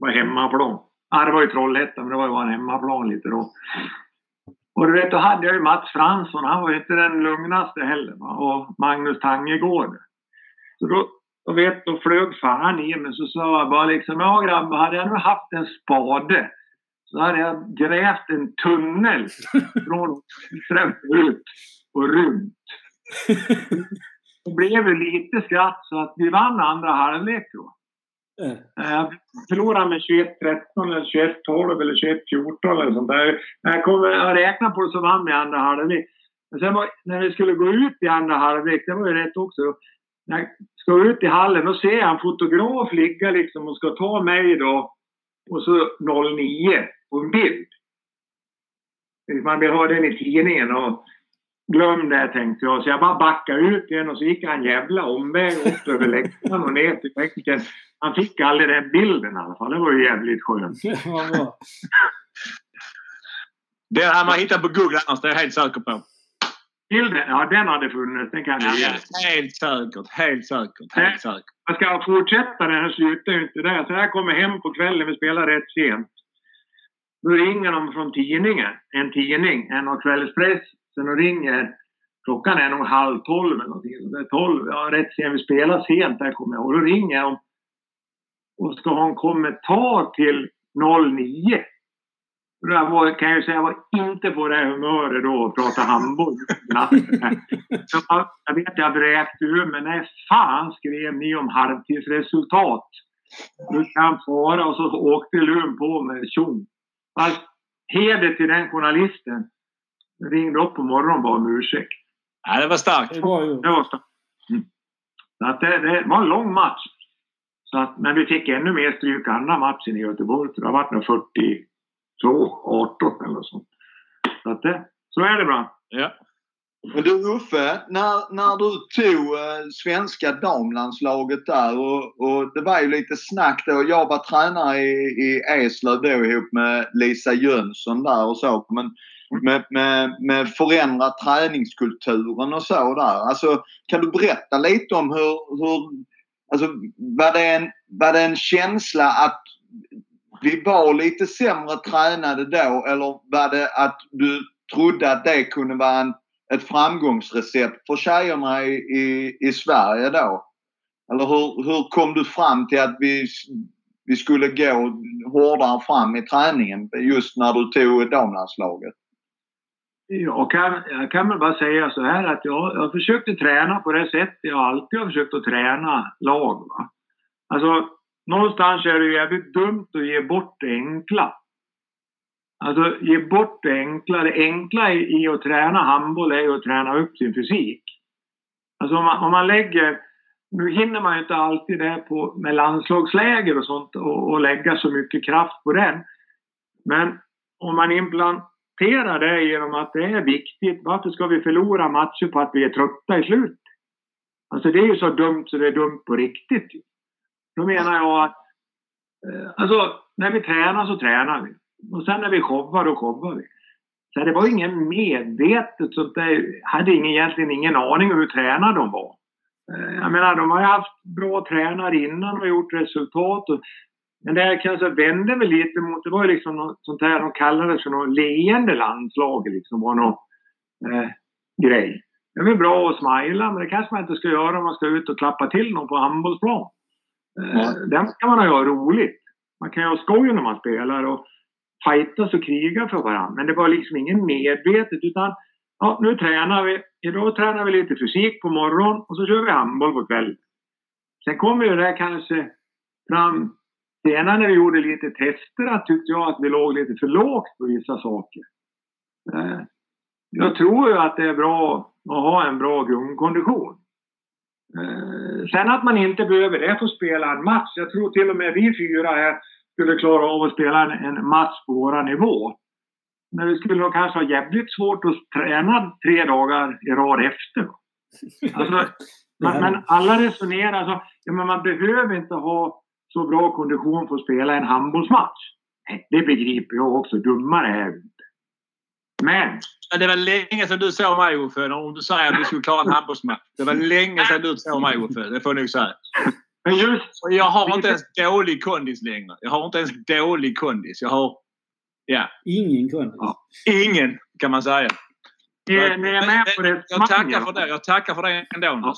var hemmaplan. Ja, det var ju Trollhättan, men det var ju bara en hemmaplan lite då. Och du vet, då hade jag ju Mats Fransson. Han var ju inte den lugnaste heller. Va? Och Magnus Tangegård. Så då, då vet då flög fan i mig. Så sa jag bara liksom, ja grabbar, hade jag nu haft en spade så hade jag grävt en tunnel <laughs> från ut och runt. Det blev ju lite skratt så att vi vann andra halvlek då. Eh, Eh, förlorade med 21-13 eller 21-12 eller 21-14 eller sånt där. Jag, kommer, jag räknar på det så vann vi andra halvlek. Men sen var, när vi skulle gå ut i andra halvlek, det var ju rätt också. När jag ska ut i hallen, då ser jag en fotograf ligga liksom och ska ta mig då. Och så 09 på en bild. Man vill ha den i tidningen och glöm det tänkte jag. Så jag bara backade ut igen och så gick jag en jävla omväg upp över läktaren och ner till bänken. Han fick aldrig den bilden i alla fall. Det var ju jävligt skönt. <laughs> Den hade man hittat på Google annars, det är jag helt säker på. Bilden, ja den hade funnits. Den kan jag ge. Helt säkert, helt säkert, helt säkert. Jag ska fortsätta den, den slutar ju inte där. Så jag kommer hem på kvällen, vi spelar rätt sent. Då ringer de från tidningen, en tidning, en av kvällspressen och ringer. Klockan är nog halv tolv eller någonting. Det är tolv, ja rätt sent, vi spelar sent där kommer jag Och då ringer de och ska ha en kommentar till 09. Jag kan jag ju säga, att jag var inte på det humöret då att prata handboll. <laughs> Jag, vet att jag vräkte ur men Nej, fan skrev ni om halvtidsresultat? Du kan fara och så åkte Lund på med tjong. Fast heder till den journalisten. Jag ringde upp på morgonen och bad om ursäkt. Ja, det var starkt. Det var, det var starkt. Mm. Så att det, det var en lång match. Så att, men vi fick ännu mer stryk andra matchen i Göteborg. Det har varit 40 2, 18 eller så. Så, att det, så är det bra. Ja. Men du Uffe, när, när du tog eh, svenska damlandslaget där och, och, det var ju lite snack då. Jag var tränare i, i Eslöv då ihop med Lisa Jönsson där och så. Men med, med, med förändra träningskulturen och så där. Alltså, kan du berätta lite om hur, hur alltså, var, det en, var det en känsla att vi var lite sämre tränade då eller var det att du trodde att det kunde vara en ett framgångsrecept för tjejerna i, i, i Sverige då? Eller hur, hur kom du fram till att vi, vi skulle gå hårdare fram i träningen just när du tog damlandslaget? Jag kan, jag kan väl bara säga så här att jag, jag försökte träna på det sättet jag alltid har försökt att träna lag. Va? Alltså, någonstans är det ju jävligt dumt att ge bort det enkla. Alltså, ge bort det enkla. Det enkla i, att träna handboll är ju att träna upp sin fysik. Alltså om man, om man lägger... Nu hinner man ju inte alltid det på, med landslagsläger och sånt och, och lägga så mycket kraft på den. Men om man implanterar det genom att det är viktigt. Varför ska vi förlora matcher på att vi är trötta i slut? Alltså det är ju så dumt så det är dumt på riktigt. Då menar jag att eh, alltså, när vi tränar så tränar vi. Och sen när vi showar, då showar vi. Så det var ingen medvetet sånt där. hade ingen, egentligen ingen aning om hur tränade de var. Eh, jag menar, de har ju haft bra tränare innan och gjort resultat. Och Men det kanske vände väl lite mot, det var ju liksom något sånt här, de kallade för något leende landslag liksom, var någon eh, grej. Det är väl bra att smila, men det kanske man inte ska göra om man ska ut och klappa till någon på handbollsplan. Mm. Den ska man ha roligt. Man kan ju ha skoj när man spelar och fightas och kriga för varandra. Men det var liksom ingen medvetet utan ja, nu tränar vi. Idag tränar vi lite fysik på morgonen och så kör vi handboll på kvällen. Sen kommer ju det där kanske fram senare när vi gjorde lite tester tyckte jag att vi låg lite för lågt på vissa saker. Eh, jag tror ju att det är bra att ha en bra grundkondition. Eh, sen att man inte behöver det för att spela en match. Jag tror till och med vi fyra här skulle klara av att spela en, match på våra nivå. Men vi skulle nog kanske ha jävligt svårt att träna tre dagar i rad efter. Alltså, <laughs> man, men alla resonerar så, alltså, ja, men man behöver inte ha så bra kondition för att spela en handbollsmatch. Det begriper jag också, dummare är. Men... Det var länge sedan du såg mig Uffe, om du säger att du skulle klara en handbollsmatch. Det var länge sedan du såg mig Uffe, det får jag nog säga. Men just... Jag har inte ens dålig kondis längre. Jag har inte ens dålig kondis. Jag har... Ja. Ingen kondis? Ja. Ingen, kan man säga. Ni är, ni är med på resonemanget? Jag tackar för det. Jag tackar för det ändå. Ja.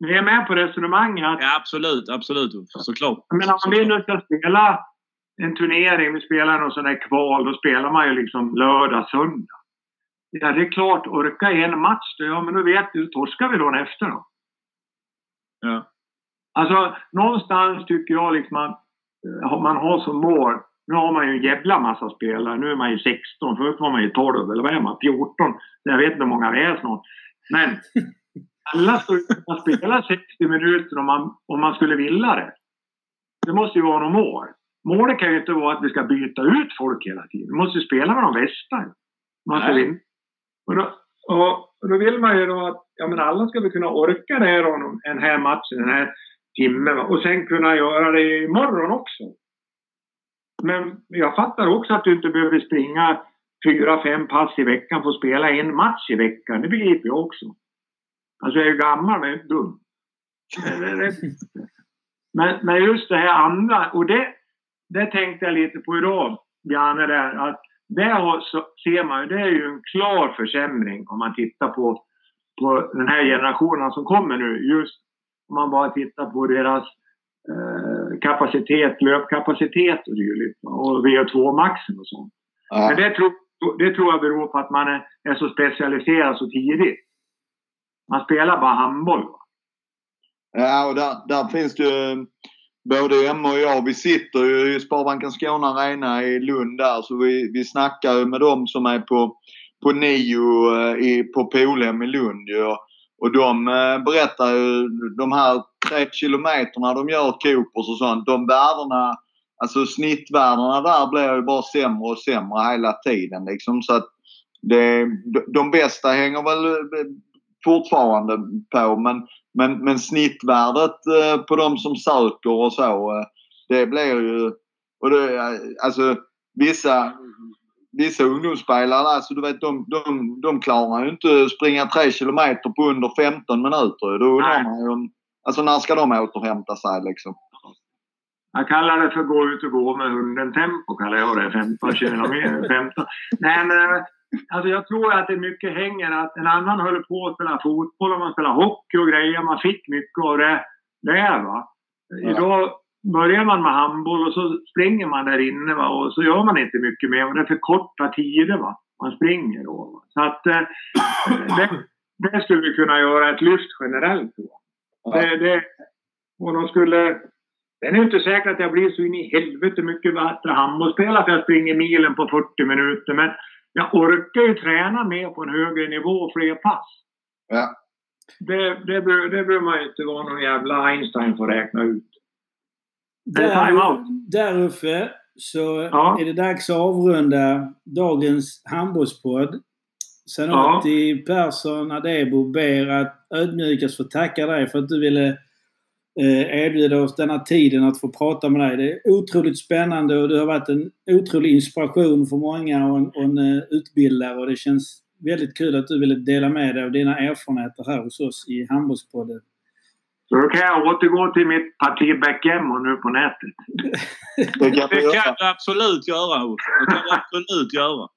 Ni är med på resonemanget? Ja, absolut. Absolut. Såklart. Men om vi nu ska spela en turnering, vi spelar någon sån där kval, då spelar man ju liksom lördag, söndag. Ja, det är klart, orka en match, ja men då vet du, torskar vi dagen efter då. Ja. Alltså, någonstans tycker jag liksom att eh, man har som mål nu har man ju en jävla massa spelare. Nu är man ju 16. Förut var man ju 12 eller vad är man? 14. Jag vet inte hur många vi är snart. Men <laughs> alla skulle kunna spela 60 minuter om man, om man skulle vilja det. Det måste ju vara något mål. Målet kan ju inte vara att vi ska byta ut folk hela tiden. Vi måste spela med de bästa. Man ska vinna. Och då, och då vill man ju då att ja, men alla ska väl kunna orka det här, den här matchen, den här timmen. Och sen kunna göra det imorgon också. Men jag fattar också att du inte behöver springa fyra, fem pass i veckan för att spela en match i veckan. Det begriper jag också. Alltså jag är ju gammal men jag är inte dum. <laughs> Men, men just det här andra, och det, det tänkte jag lite på idag, Bjarne, där, att där ser man ju, det är ju en klar försämring om man tittar på, på den här generationen som kommer nu. Just om man bara tittar på deras eh, kapacitet, löpkapacitet och dylikt. Och VO2 maxen och sånt. Ja. Men det tror, det tror jag beror på att man är, är så specialiserad så tidigt. Man spelar bara handboll. Ja, och där, där finns det ju både Emma och jag, vi sitter ju i Sparbanken Skåne Arena i Lund där så vi, vi snackar ju med dem som är på, på NIO eh, i, på Polhem i Lund ju. Och de eh, berättar ju de här tre kilometerna de gör Coopers och sånt. De värdena, alltså snittvärdena där blir ju bara sämre och sämre hela tiden liksom. Så att det, de bästa hänger väl fortfarande på men, men, men snittvärdet eh, på de som söker och så det blir ju... Och det, alltså vissa vissa ungdomsspelare, alltså du vet de, de, de klarar ju inte springa tre kilometer på under 15 minuter. Då undrar man ju alltså när ska de återhämta sig liksom? Jag kallar det för gå ut och gå med hunden tempo, kallar jag det. 15 kilometer. 15. Nej, men alltså jag tror att det mycket hänger att en annan höll på att spela fotboll och man spelar hockey och grejer. Man fick mycket av det där va. Ja. Idag börjar man med handboll och så springer man där inne va? och så gör man inte mycket mer. det är för korta tider va? man springer då. Va? Så att eh, <clears throat> det, det, skulle vi kunna göra ett lyft generellt på. Det, det, och de skulle... Det är inte säkert att jag blir så in i helvete mycket bättre handbollsspelare för jag springer milen på 40 minuter. Men jag orkar ju träna mer på en högre nivå och fler pass. Ja. Det, det, det behöver man inte vara någon jävla Einstein för att räkna ut. Där, där uppe så ja. är det dags att avrunda dagens handbollspodd. Sen ja. Persson Adebo ber att ödmjukast få tacka dig för att du ville erbjuda oss denna tiden att få prata med dig. Det är otroligt spännande och du har varit en otrolig inspiration för många och en, och en uh, utbildare och det känns väldigt kul att du ville dela med dig av dina erfarenheter här hos oss i Handbollspodden. Så då kan jag återgå till mitt parti Backgammon nu på nätet. Det kan Det du absolut göra, Ulf. Det kan du absolut göra.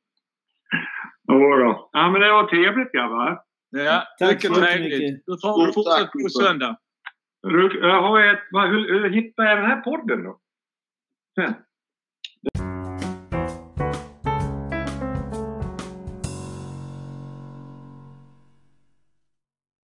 Jodå. Ja, men det var trevligt grabbar. Ja, Tack mycket så trevligt. Du får fortsätta tack, på söndag. Ru- hur, hur hittar jag den här podden då? Sen.